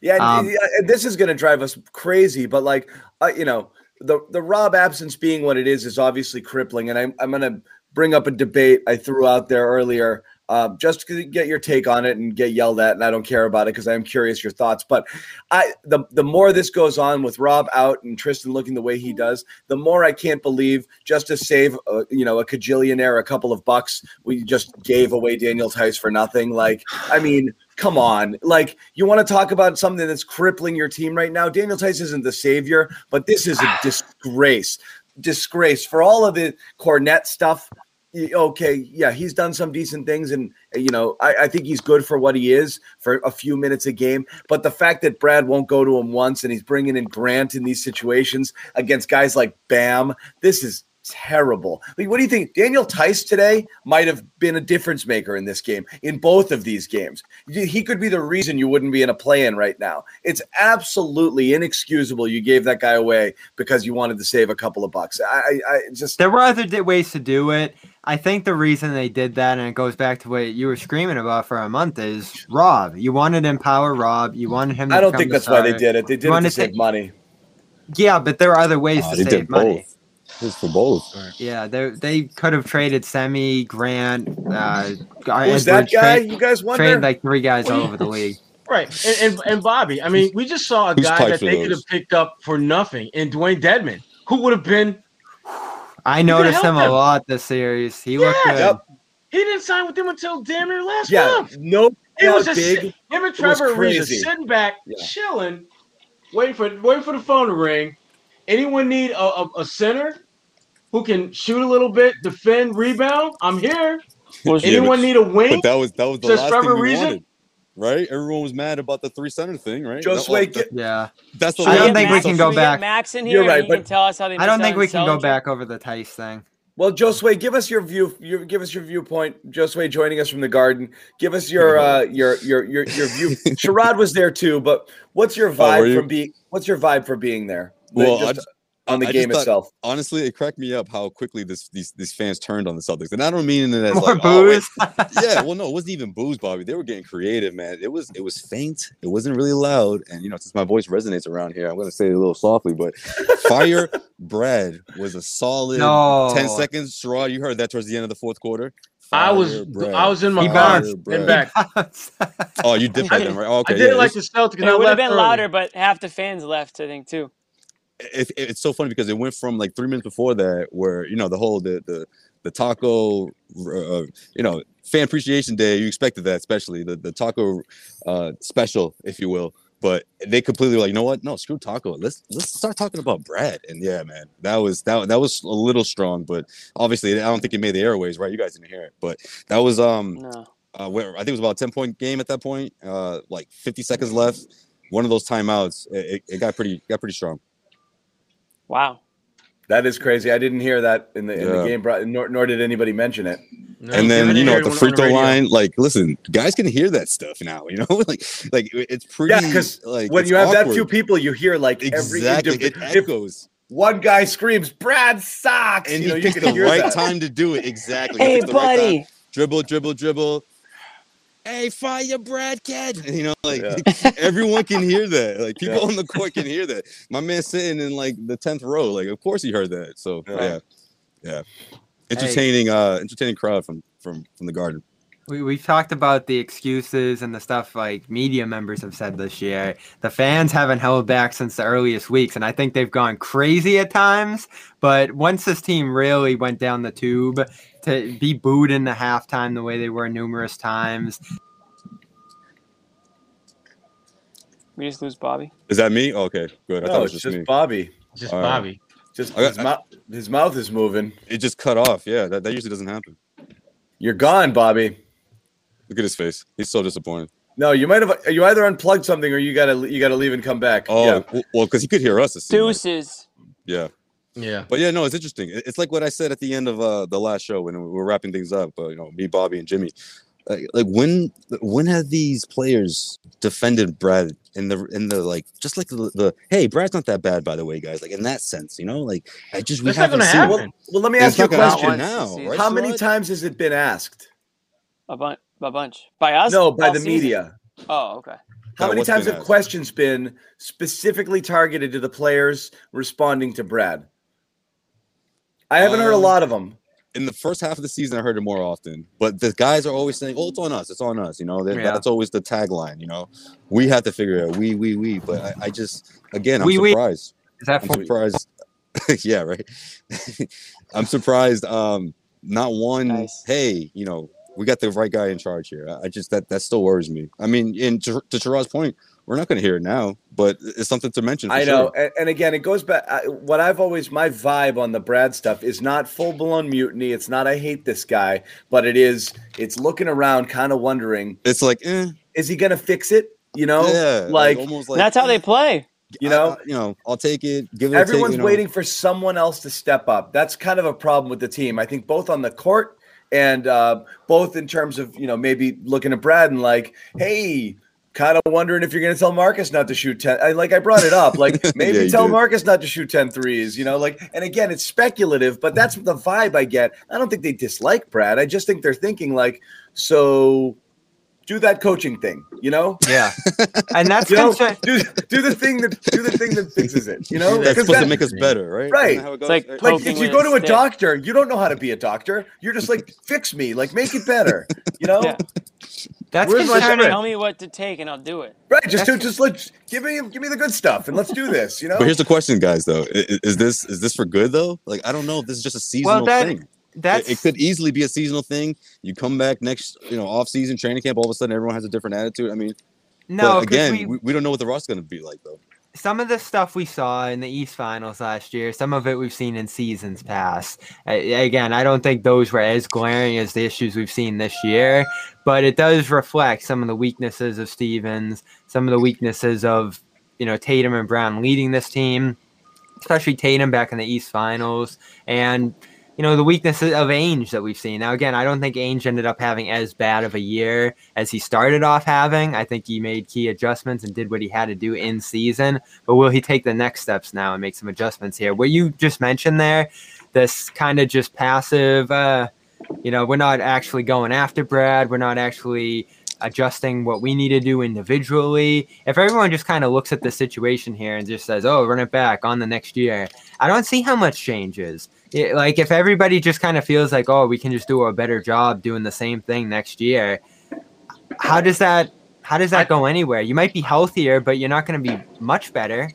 Yeah, Um, this is going to drive us crazy. But like, uh, you know, the the Rob absence being what it is is obviously crippling. And I'm I'm going to bring up a debate I threw out there earlier, uh, just to get your take on it and get yelled at. And I don't care about it because I am curious your thoughts. But I the the more this goes on with Rob out and Tristan looking the way he does, the more I can't believe just to save uh, you know a cajillionaire a couple of bucks, we just gave away Daniel Theis for nothing. Like, I mean come on. Like, you want to talk about something that's crippling your team right now? Daniel Theis isn't the savior, but this is a <sighs> disgrace. Disgrace for all of the Kornet stuff. Okay, yeah, he's done some decent things, and uh, you know, I, I think he's good for what he is for a few minutes a game. But the fact that Brad won't go to him once, and he's bringing in Grant in these situations against guys like Bam, this is terrible. Like, what do you think? Daniel Theis today might have been a difference maker in this game, in both of these games. He could be the reason you wouldn't be in a play in right now. It's absolutely inexcusable you gave that guy away because you wanted to save a couple of bucks. I, I just. There were other ways to do it. I think the reason they did that, and it goes back to what you were screaming about for a month, is Rob. You wanted to empower Rob. You wanted him. To I don't think that's why they did it. They You did it to wanted save money. Yeah, but there are other ways Nah, to they save did money. both. It was for both. Yeah, they they could have traded Semi, Grant, uh, Who's that guy? trade- You guys wonder? Traded like three guys Well, all over the league. Right. And, and and Bobby, I mean, we just saw a Who's guy that for they could have picked up for nothing in Dwayne Dedmon, who would have been I noticed could him a lot this series. He looked good. Yep. he didn't sign with them until damn near last Yeah, month. no, it was not just big. sit- him and Trevor Ariza crazy. sitting back, Yeah. chilling, waiting for waiting for the phone to ring. Anyone need a, a, a center who can shoot a little bit, defend, rebound? I'm here. Was Yeah, Anyone but- need a wing? But that was that was the Just last for thing we reason? wanted, right? Everyone was mad about the three center thing, right? Josue, That- Yeah, that's the I don't get think we can go back. Max in here, You're right, and he can but- tell us how they. I don't think we can go back over the Theis thing. Well, Josue, give us your view. You give us your viewpoint. Josue joining us from the garden. Give us your uh, <laughs> your your your your view. Sherrod was there too, but what's your were vibe you? from being? What's your vibe for being there? Well, Just I just- on the I just game thought- itself. honestly, it cracked me up how quickly this these these fans turned on the Celtics, and I don't mean it as More like, oh, booze. <laughs> yeah, well, no, it wasn't even booze, Bobby. They were getting creative, man. It was it was faint. It wasn't really loud, and you know, since my voice resonates around here, I'm gonna say it a little softly, but <laughs> Fire Bread was a solid No. ten seconds. Sherrod, you heard that towards the end of the fourth quarter. I was Bread. I was in my He car bounced. and back. <laughs> Oh, you dipped by then, right? Oh, okay, I did yeah, like this- the Celtics. and It would have been early. louder, but half the fans left. I think too. It, it- it's so funny because it went from like three minutes before that, where you know the whole the the the taco, uh, you know, fan appreciation day. You expected that, especially the the taco uh, special, if you will. But they completely were like, you know what? No, screw taco. Let's let's start talking about Brad. And yeah, man, that was that that was a little strong, but obviously I don't think it made the airways, right? You guys didn't hear it, but that was um No. uh, where I think it was about a 10 point game at that point. Uh, like 50 seconds left. One of those timeouts, it- it got pretty got pretty strong. Wow. That is crazy. I didn't hear that in the in the game, bro- nor, nor did anybody mention it. No, and then you know hear the free throw radio. line, like listen, guys can hear that stuff now. You know, <laughs> like like it's pretty. Yeah, because like when you have that few people, you hear like exactly, every it echoes, one guy screams, "Brad sucks," and you know, he you picks the hear right that. time to do it. Exactly. Hey, picks the right buddy. dribble, dribble, dribble. Hey, fire Brad Ked. <laughs> You know, like Yeah. <laughs> everyone can hear that. Like <laughs> people Yeah. on the court can hear that. My man sitting in like the tenth row, like of course he heard that. So Yeah. yeah, yeah. Entertaining, uh, entertaining crowd from from from the Garden. We, we've talked about the excuses and the stuff like media members have said this year. The fans haven't held back since the earliest weeks, and I think they've gone crazy at times. But once this team really went down the tube, to be booed in the halftime the way they were numerous times, We just lose Bobby. Is that me? Oh, okay, good. I thought it was just just me. Bobby. Just All right. Bobby. Just got- his, mouth, his mouth is moving. It just cut off. Yeah, that, that usually doesn't happen. You're gone, Bobby. Look at his face. He's so disappointed. No, you might have. You either unplugged something or you gotta you gotta leave and come back. Oh, yeah. well, because he could hear us. it like. Deuces. Yeah. Yeah. But yeah, no, it's interesting. It's like what I said at the end of uh, the last show when we were wrapping things up. Uh, you know, me, Bobby, and Jimmy. like, like when when have these players defended Brad in the in the like just like the, the hey Brad's not that bad by the way guys like in that sense you know like I just we That's haven't seen Well, well, let me ask you a question. happen Once this now right How many Sherrod? times has it been asked? A bunch, a bunch by us. No, by the season? media. Oh, okay. How Yeah, many times have asked? questions been specifically targeted to the players responding to Brad? I haven't heard a Um, lot of them. in the first half of the season, I heard it more often. But the guys are always saying, "Oh, it's on us. It's on us." You know, Yeah. that's always the tagline. You know, we have to figure it out. We, we, we. But I, I just, again, I'm We, we. surprised. Is that I'm surprised. <laughs> yeah, right. <laughs> I'm surprised. Um, not one. Nice. Hey, you know, we got the right guy in charge here. I- I just that that still worries me. I mean, in to, to point, we're not going to hear it now, but it's something to mention. For I know, Sure. and, and again, it goes back. I, what I've always my vibe on the Brad stuff is not full blown mutiny. It's not I hate this guy, but it is. It's looking around, kind of wondering, It's like, eh, is he going to fix it? You know, yeah, like, almost like That's how they play. you know, I- you know, I'll take it. Give it. a take, everyone's you know. waiting for someone else to step up. That's kind of a problem with the team. I think both on the court and uh, both in terms of you know maybe looking at Brad and like, hey. Kind of wondering if you're going to tell Marcus not to shoot 10. I, like I brought it up. Like <laughs> maybe Yeah, tell did. Marcus not to shoot 10 threes, you know, like, and again, it's speculative, but that's the vibe I get. I don't think they dislike Brad. I just think they're thinking like, so do that coaching thing, you know? yeah, <laughs> and that's You know, concern- do, do the thing that do the thing that fixes it, you know? That's 'Cause supposed to that- make us better, right? Right. How it goes? like like if you go to a stick. doctor, you don't know how to be a doctor. You're just like, fix me, like make it better. You know? <laughs> Yeah. That's Where's my concerning. spread? Tell me what to take and I'll do it. Right. Just to just like give me give me the good stuff and let's do <laughs> this, you know? But here's the question, guys. Though, I- i- is this is this for good though? Like, I don't know if this is just a seasonal that- thing. That's It, it could easily be a seasonal thing. You come back next, you know, off season training camp. All of a sudden, everyone has a different attitude. I mean, no. but 'cause again, we- we, we don't know what the roster's going to be like though. Some of the stuff we saw in the East Finals last year, some of it we've seen in seasons past. Again, I don't think those were as glaring as the issues we've seen this year, but it does reflect some of the weaknesses of Stevens, some of the weaknesses of you know Tatum and Brown leading this team, especially Tatum back in the East Finals, and you know the weaknesses of Ainge that we've seen. Now, again, I don't think Ainge ended up having as bad of a year as he started off having. I think he made key adjustments and did what he had to do in season. But will he take the next steps now and make some adjustments here? What you just mentioned there, this kind of just passive. Uh, you know, we're not actually going after Brad. We're not actually adjusting what we need to do individually. If everyone just kind of looks at the situation here and just says, "Oh, run it back on the next year," I don't see how much changes. It, like if everybody just kind of feels like, "Oh, we can just do a better job doing the same thing next year," how does that? How does that go anywhere? You might be healthier, but you're not going to be much better.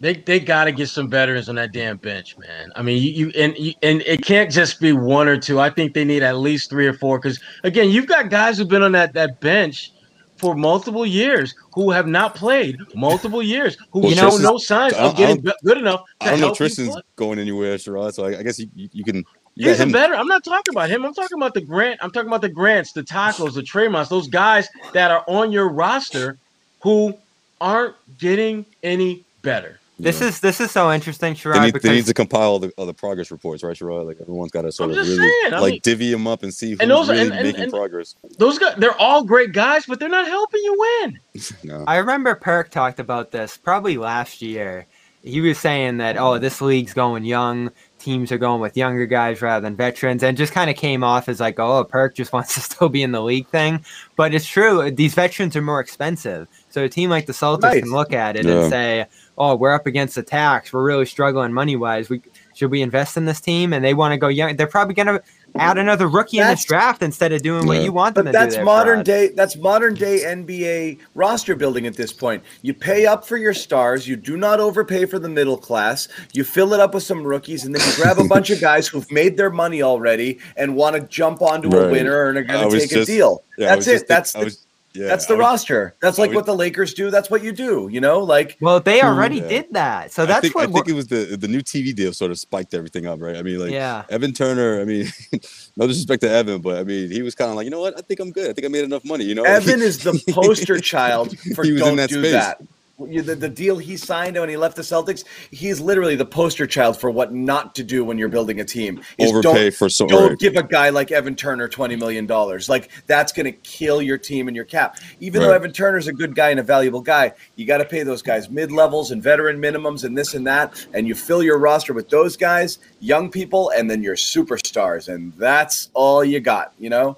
They they got to get some veterans on that damn bench, man. I mean, you, you and you, and it can't just be one or two. I think they need at least three or four. Because again, you've got guys who've been on that that bench for multiple years who have not played multiple years who Well, show no signs of getting good enough I don't know Tristan's going anywhere, Sherrod. So I, I guess you, you, you can. You He's a veteran. I'm not talking about him. I'm talking about the Grant. I'm talking about the Grants, the Tackos, the Tremonts, those guys that are on your roster who aren't getting any better. This is this is so interesting, They Sherrod, need, because they need to compile all the, all the progress reports, right, Sherrod? Like everyone's got to sort I'm of really saying, like mean- divvy them up and see who's And those really and- and- making and- progress. Those guys, they're all great guys, but they're not helping you win. <laughs> No. I remember Perk talked about this probably last year. He was saying that, oh, this league's going young. Teams are going with younger guys rather than veterans, and just kind of came off as like, oh, Perk just <laughs> wants to still be in the league thing. But it's true. These veterans are more expensive. So a team like the Celtics Nice. can look at it Yeah. and say, oh, we're up against the tax. We're really struggling money wise. We should we invest in this team? And they want to go young. They're probably going to add another rookie in this draft instead of doing what you want them But to that's do. there, modern Sherrod. day. That's modern day NBA roster building at this point. You pay up for your stars. You do not overpay for the middle class. You fill it up with some rookies, and then you grab a <laughs> bunch of guys who've made their money already and want to jump onto a winner and are going to take just- a deal. Yeah, that's it. think- that's the, was- yeah, that's the I was- roster. That's I like was- what the Lakers do. That's what you do. You know, like Well, they already Yeah. did that. So I that's think, what I think it was the the new TV deal sort of spiked everything up, right? I mean, like Yeah. Evan Turner. I mean, <laughs> no disrespect to Evan, but I mean, he was kind of like, you know what? I think I'm good. I think I made enough money. You know, Evan <laughs> is the poster child <laughs> for He was don't that do space. that. The, the deal he signed when he left the Celtics, he's literally the poster child for what not to do when you're building a team. is Overpay don't- for so- Don't right. give a guy like Evan Turner twenty million dollars. Like that's going to kill your team and your cap. Even though Evan Turner's a good guy and a valuable guy, you got to pay those guys mid levels and veteran minimums and this and that, and you fill your roster with those guys, young people, and then your superstars, and that's all you got. You know,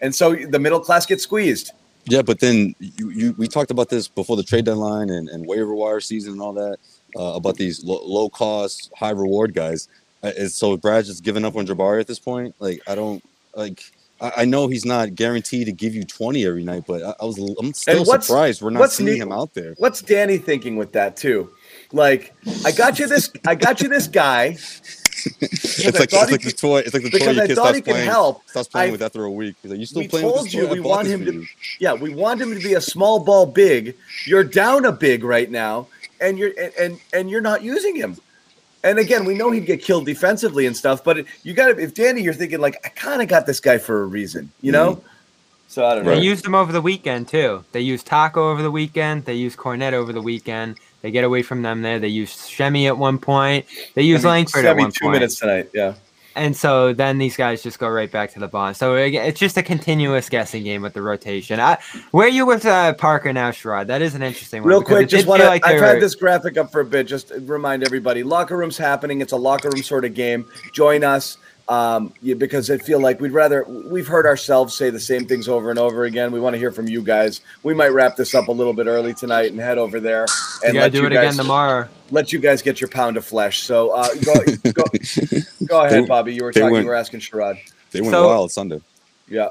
and so the middle class gets squeezed. Yeah, but then you, you we talked about this before the trade deadline and, and waiver wire season and all that uh, about these lo- low cost, high reward guys. Uh, is so Brad just giving up on Jabari at this point? Like I don't like. I, I know he's not guaranteed to give you twenty every night, but I, I was I'm still surprised we're not seeing him out there. What's Danny thinking with that too? Like, I got you this. I got you this guy. It's like it's he like the toy. It's like the toy because your I kid thought stops he could playing. help. Stops playing I- with after a week. He's like, you still we playing with told this you toy? I we want him to. you." Yeah, we want him to be a small ball big. You're down a big right now, and you're and and, and you're not using him. And again, we know he'd get killed defensively and stuff, but you got to if Danny, you're thinking like, I kind of got this guy for a reason, you know. Mm-hmm. So I don't know. They used him over the weekend too. They used Tacko over the weekend. They used Kornet over the weekend. They get away from them there. They used Semi at one point. They used I mean, Langford at 72 one point. minutes tonight. Yeah. And so then these guys just go right back to the bond. So it- it's just a continuous guessing game with the rotation. I, where are you with uh, Parker now, Sherrod? That is an interesting one. Real quick, just want to. like I've had this graphic up for a bit. Just remind everybody, locker room's happening. It's a locker room sort of game. Join us um, yeah, because I feel like we'd rather. We've heard ourselves say the same things over and over again. We want to hear from you guys. We might wrap this up a little bit early tonight and head over there You and gotta let do you it guys again tomorrow. let you guys get your pound of flesh. So uh, go, go, <laughs> go ahead, They- Bobby. You were talking. went- you were asking Sherrod. They went So- wild Sunday. Yeah.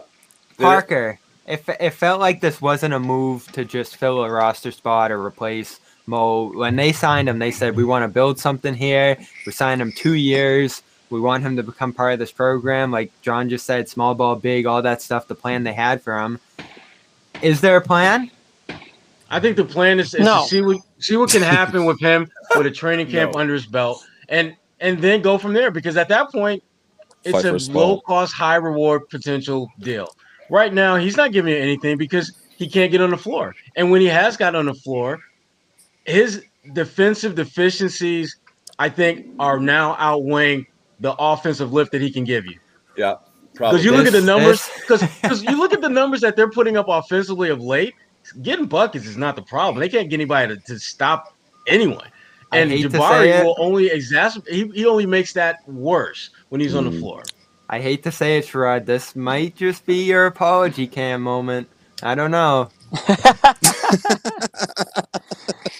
Parker, it, it felt like this wasn't a move to just fill a roster spot or replace Mo. When they signed him, they said, We want to build something here. We signed him two years. We want him to become part of this program. Like John just said, small ball, big, all that stuff, the plan they had for him. Is there a plan? I think the plan is, is No. to see what see what can <laughs> happen with him with a training camp No. under his belt, and and then go from there. Because at that point, it's Fight a a low cost, high reward potential deal. Right now, he's not giving you anything because he can't get on the floor, and when he has got on the floor, his defensive deficiencies, I think, are now outweighing the offensive lift that he can give you. Yeah. Because you look at the numbers, because you look at the <laughs> numbers that they're putting up offensively of late. Getting buckets is not the problem. They can't get anybody to, to stop anyone. And Jabari will only exacerbate. He, he only makes that worse when he's on Mm. the floor. I hate to say it, Sherrod. This might just be your apology cam moment. I don't know. <laughs> <laughs>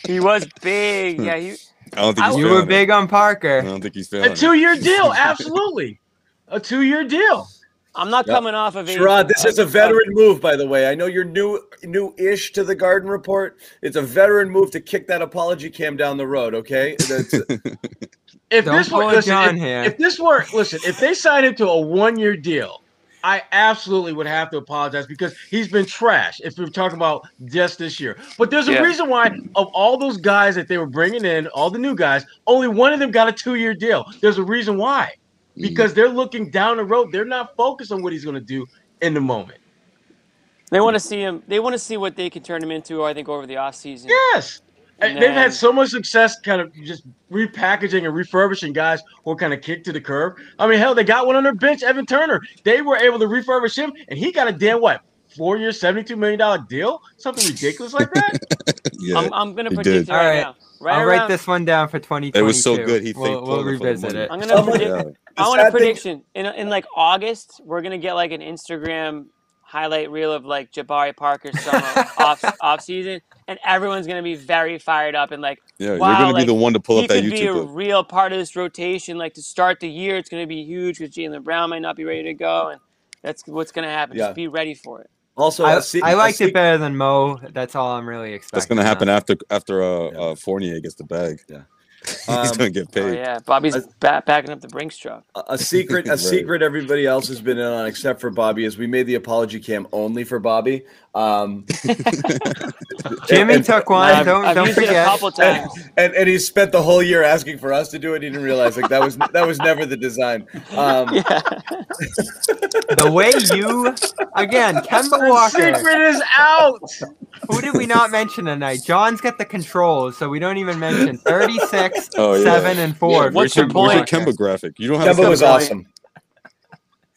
He was big. Yeah, he. I don't think he's You feeling were it. big on Parker. I don't think he's feeling A two-year <laughs> deal, absolutely. A two-year deal. I'm not Yep. coming off of. it. Sherrod, this uh, is a veteran move, by the way. I know you're new, new-ish to the Garden Report. It's a veteran move to kick that apology cam down the road. Okay, That's- <laughs> If Don't this were listen, if, if this were listen, if they signed him to a one-year deal, I absolutely would have to apologize because he's been trash. If we're talking about just this year, but there's a Yeah. reason why of all those guys that they were bringing in, all the new guys, only one of them got a two-year deal. There's a reason why, mm. because they're looking down the road. They're not focused on what he's going to do in the moment. They want to see him. They want to see what they can turn him into. I think over the off season. Yes. And And they've then- had so much success kind of just repackaging and refurbishing guys who are kind of kicked to the curb. I mean, hell, they got one on their bench, Evan Turner. They were able to refurbish him, and he got a damn what? Four year, $72 million deal? Something ridiculous like that? <laughs> Yeah, I'm, I'm gonna predict it right, All right. now. Right I'll around, write this one down for 2022. It was so good, he we'll, we'll pulling it for the revisit it. I'm gonna Oh predict. Yeah. I want a prediction in in like August. We're gonna get like an Instagram highlight reel of like Jabari Parker's summer <laughs> off off season, and everyone's gonna be very fired up and like, Yeah, wow, you're gonna like, be the one to pull up that YouTube. He could be a YouTube real part of this rotation. Like to start the year, it's gonna be huge because Jaylen Brown might not be ready to go, and that's what's gonna happen. Yeah. Just be ready for it. also, I, se- I a liked se- it better than Mo. That's all I'm really expecting. That's gonna happen now. after after uh, Yeah. uh Fournier gets the bag. He's <laughs> Um, gonna get Oh paid. yeah, Bobby's ba- backing up the Brinks truck. a- a secret, <laughs> a Right. secret everybody else has been in on except for Bobby is we made the apology cam only for Bobby. Um, <laughs> Jimmy and- took one. I've, don't I've don't used it a forget. couple times. <laughs> and and he spent the whole year asking for us to do it. He didn't realize like that was that was never the design. Um, <laughs> yeah. The way you again, Kemba The Walker. secret is out. Who did we not mention tonight? John's got the controls, so we don't even mention 36, Oh, yeah. 7, and 4. Yeah, what's your your point? Walker. Kemba graphic? You don't have a Kemba was awesome.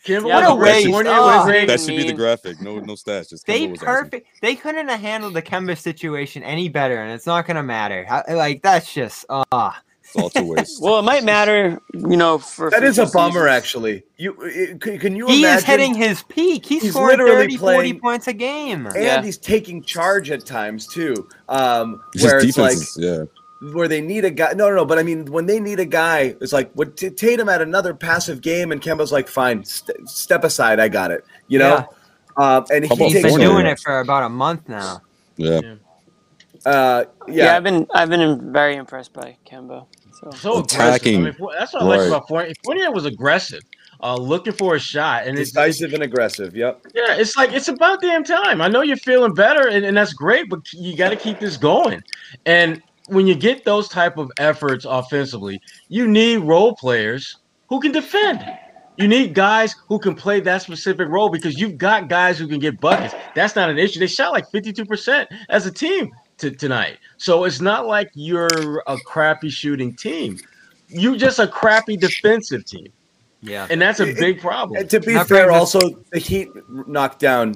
Kemba Yeah, was what a great. waste. Fournier Oh. That should be the graphic. No, no stats. Just They Kemba was awesome. perfect. They couldn't have handled the Kemba situation any better, and it's not gonna matter. How, like that's just ah. It's all two ways. Well, it might matter, you know, for That is a bummer, seasons. actually. You it- can, can you he imagine? is hitting his peak. He's, He's scoring literally 30, 40 points a game. and Yeah. he's taking charge at times too. Um, Just where it's like defenses, yeah. Where they need a guy. No, no, no. But I mean, when they need a guy, it's like what T- Tatum had another passive game, and Kemba's like, "Fine, st- step aside. I got it." You know. Um, and How he about He's takes been doing it for about a month now. Yeah. Uh, Yeah. yeah. I've been I've been very impressed by Kemba. So So Attacking. I mean, that's what I like Right. about Fournier. Fournier was aggressive, uh, looking for a shot, and it's decisive and aggressive. Yep. yeah, it's like it's about damn time. I know you're feeling better, and, and that's great, but you got to keep this going. And when you get those type of efforts offensively, you need role players who can defend. You need guys who can play that specific role because you've got guys who can get buckets. That's not an issue. They shot like 52% as a team to, tonight. So it's not like you're a crappy shooting team. You're just a crappy defensive team. Yeah. And that's a big problem. And to be That fair, also the Heat knocked down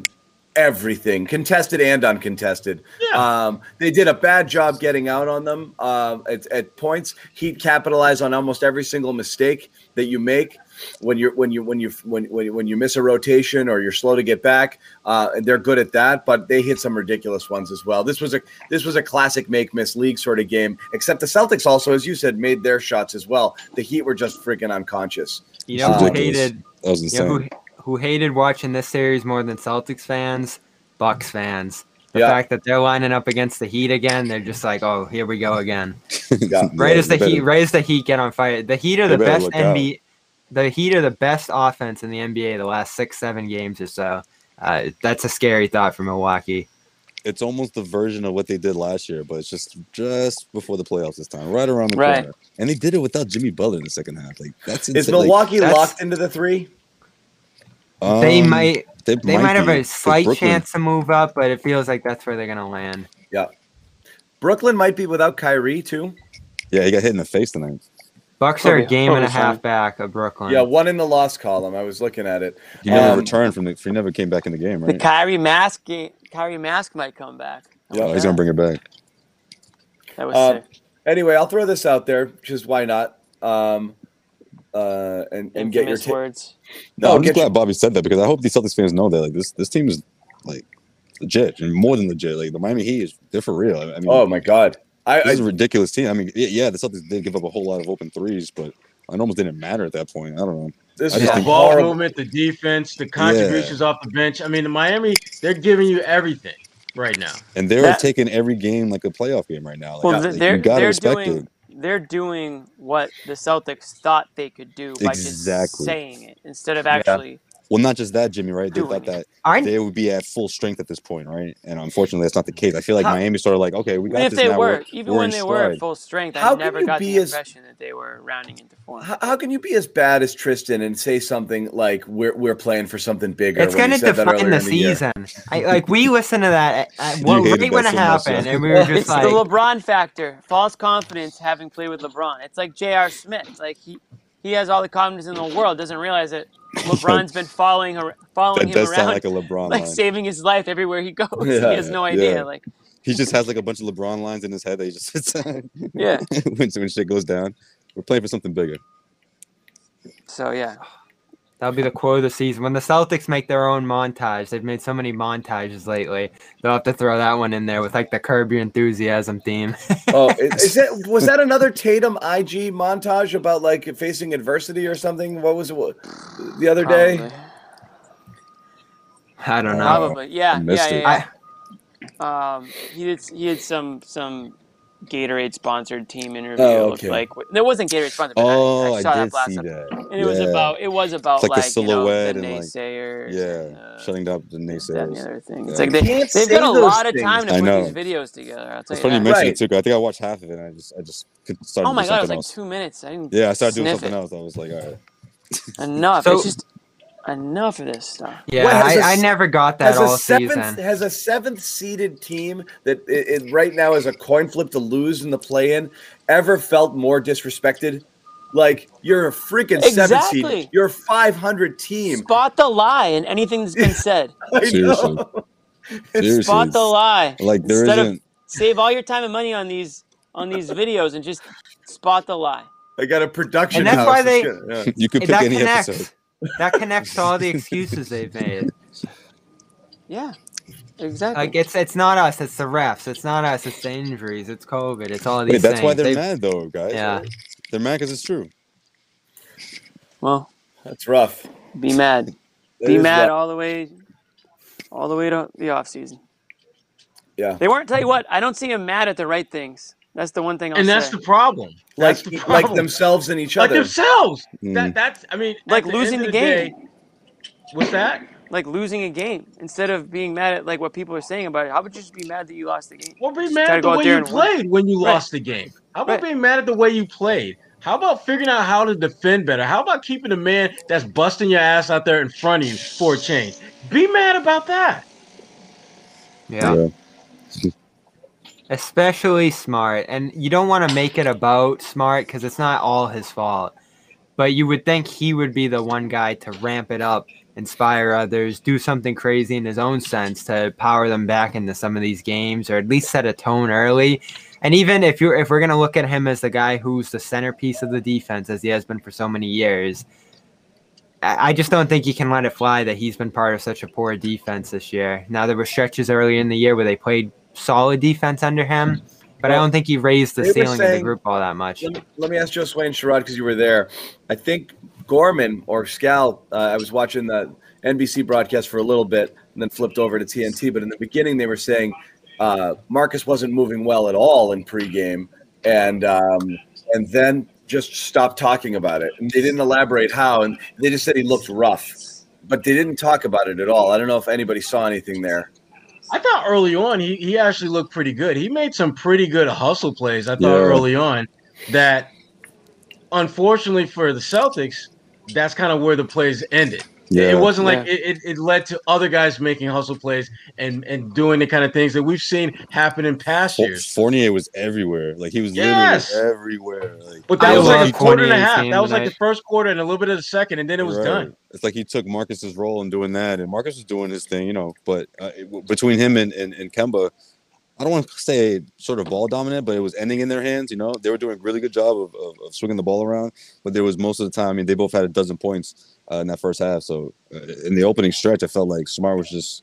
everything, contested and uncontested. Yeah. Um, they did a bad job getting out on them um, at, at points. Heat capitalize on almost every single mistake that you make when you're when you when you when when, when you miss a rotation or you're slow to get back. Uh, and they're good at that, but they hit some ridiculous ones as well. This was a this was a classic make miss league sort of game. Except the Celtics also, as you said, made their shots as well. The Heat were just freaking unconscious. You know who Ridiculous. hated That was you know insane. Who, who hated watching this series more than Celtics fans? Bucks fans. The Yeah. fact that they're lining up against the Heat again, they're just like, oh, here we go again. <laughs> Yeah. Right Yeah, as the they Heat, right as the Heat get on fire. The Heat are the best look out. NBA. The Heat are the best offense in the NBA the last six, seven games or so. Uh, that's a scary thought for Milwaukee. It's almost the version of what they did last year, but it's just just before the playoffs this time, right around the Right. corner. And they did it without Jimmy Butler in the second half. Like that's Is insane. Like, Milwaukee that's- locked into the three? They um, might They, they might, have a slight chance to move up, but it feels like that's where they're gonna land. Yeah. Brooklyn might be without Kyrie too. Yeah, he got hit in the face tonight. Bucks are a game and a half fine. back of Brooklyn. Yeah, one in the loss column. I was looking at it. He never Um, returned from the. He never came back in the game, right? The? Kyrie mask game, Kyrie mask might come back. How Yeah, Oh, he's gonna bring it back. That was Uh, sick. Anyway, I'll throw this out there because why not? Um, uh, and and get your Infamous ta- words. No, No, I'm just get glad Bobby said that because I hope these Celtics fans know that like this this team is like legit and more than legit. Like the Miami Heat is they're for real. I mean, Oh my god, I, this is a I ridiculous team. I mean, yeah, yeah, the Celtics did give up a whole lot of open threes, but it almost didn't matter at that point. I don't know. this is The ball horrible. movement, the defense, the contributions off the bench. I mean, the Miami, they're giving you everything right now. And they're That- taking every game like a playoff game right now. Like, Well, I- th- like, they're you gotta they're respect doing it. They're doing what the Celtics thought they could do by Exactly. just saying it instead of actually. Well, not just that, Jimmy. Right? They Doing thought it. that I they would be at full strength at this point, right? And unfortunately, that's not the case. I feel like How- Miami sort of like, okay, we got Even if this they now. were, we're, even we're when in they were at full strength, How I can never you got be the as- impression that they were rounding into form. How, how can you be as bad as Tristan and say something like we're we're playing for something bigger? It's going to said define the in year? season. I, like we listened to that at, at, <laughs> well, hated right when that it so happened, yeah. and we were <laughs> just it's like, the LeBron factor, false confidence, having played with LeBron. It's like J.R. Smith. Like he, he has all the confidence in the world, doesn't realize that LeBron's <laughs> been following her, following That him does sound around, like a LeBron like saving his life everywhere he <laughs> goes. Yeah, he has no idea. yeah. Like He just has like a bunch of LeBron lines in his head that he just sits on yeah. <laughs> when, when shit goes down. We're playing for something bigger. So yeah, that'll be the quote of the season. When the Celtics make their own montage, they've made so many montages lately. They'll have to throw that one in there with like the Curb Your Enthusiasm theme. <laughs> Oh, is, is that was that <laughs> another Tatum IG montage about like facing adversity or something? What was it what, the other day? probably. I don't know. Probably. Yeah. I missed Yeah. it. Yeah. yeah. Um, he did. He had some some Gatorade sponsored team interview. Oh, looked okay. Like there wasn't Gatorade sponsored. Oh, I, I saw did that last see time. that. And it was about it was about It's like the you know, silhouette the and, like. Yeah, and, uh, shutting down the that and the naysayers. other thing. Yeah. It's like they, Can't they've say got a those lot of time to I put know. these videos together. I'll tell It's you funny you that. mentioned Right. it too. 'cause I think I watched half of it. and I just, I just could start Oh my do god, it was something like else. two minutes. I didn't. Yeah, I started doing something it. else. I was like, all right. Enough. So- it's just enough of this stuff. Yeah, What, has I, a I s- never got that Has a all seventh season. has a seventh seeded team that it, it right now is a coin flip to lose in the play-in ever felt more disrespected? Like you're a freaking seventh Exactly. seed. You're a 500 team. Spot the lie in anything that's been <laughs> said. I Seriously. know. Seriously. Spot the lie. Like there Instead isn't. save all your time and money on these on these videos and just spot the lie. I got a production And that's house. why they- yeah. <laughs> You could pick that any connects. episode. That connects to all the excuses they've made. Yeah. Exactly. Like it's it's not us, it's the refs. It's not us, it's the injuries. It's COVID. It's all these Wait, that's why they're They- mad though, guys. Yeah. right? They're mad because it's true. well, That's rough. be mad. That Be mad rough. all the way all the way to the off season. Yeah. They weren't tell you what, I don't see them mad at the right things. That's the one thing I'll and that's say. the problem. Like That's the like themselves and each like other. Like themselves. Mm. That that's I mean at Like the losing end of the day- game. what's that? Like losing a game instead of being mad at like what people are saying about it. How about you just be mad that you lost the game? Well, be Just mad at the way you and win. played when you Right. lost the game. How about Right. being mad at the way you played? How about figuring out how to defend better? How about keeping a man that's busting your ass out there in front of you for a change? Be mad about that. yeah. Especially smart. And you don't want to make it about smart because it's not all his fault. But you would think he would be the one guy to ramp it up, inspire others, do something crazy in his own sense to power them back into some of these games, or at least set a tone early. And even if you're if we're gonna look at him as the guy who's the centerpiece of the defense, as he has been for so many years, I just don't think you can let it fly that he's been part of such a poor defense this year. Now there were stretches earlier in the year where they played solid defense under him, but I don't think he raised the ceiling of the group all that much. Let me, let me ask Joe Swain Sherrod because you were there. I think Gorman or Scal, uh, I was watching the NBC broadcast for a little bit and then flipped over to TNT. But in the beginning, they were saying uh, Marcus wasn't moving well at all in pregame, and um, and then just stopped talking about it. And they didn't elaborate how, and they just said he looked rough, but they didn't talk about it at all. I don't know if anybody saw anything there. I thought early on he, he actually looked pretty good. He made some pretty good hustle plays. I thought Yeah. early on that unfortunately for the Celtics, that's kind of where the plays ended. Yeah. It wasn't like Yeah. it, it, it led to other guys making hustle plays and, and doing the kind of things that we've seen happen in past Four- years. Fournier was everywhere. Like he was Yes. literally everywhere. Like But that I was like a quarter and a half. That was like the first quarter and a little bit of the second, and then it was Right. done. It's like he took Marcus's role in doing that, and Marcus was doing his thing, you know. But uh, it- between him and, and and Kemba, I don't want to say sort of ball dominant, but it was ending in their hands. You know, they were doing a really good job of, of, of swinging the ball around. But there was most of the time. I mean, they both had a dozen points uh, in that first half. So uh, in the opening stretch, I felt like Smart was just.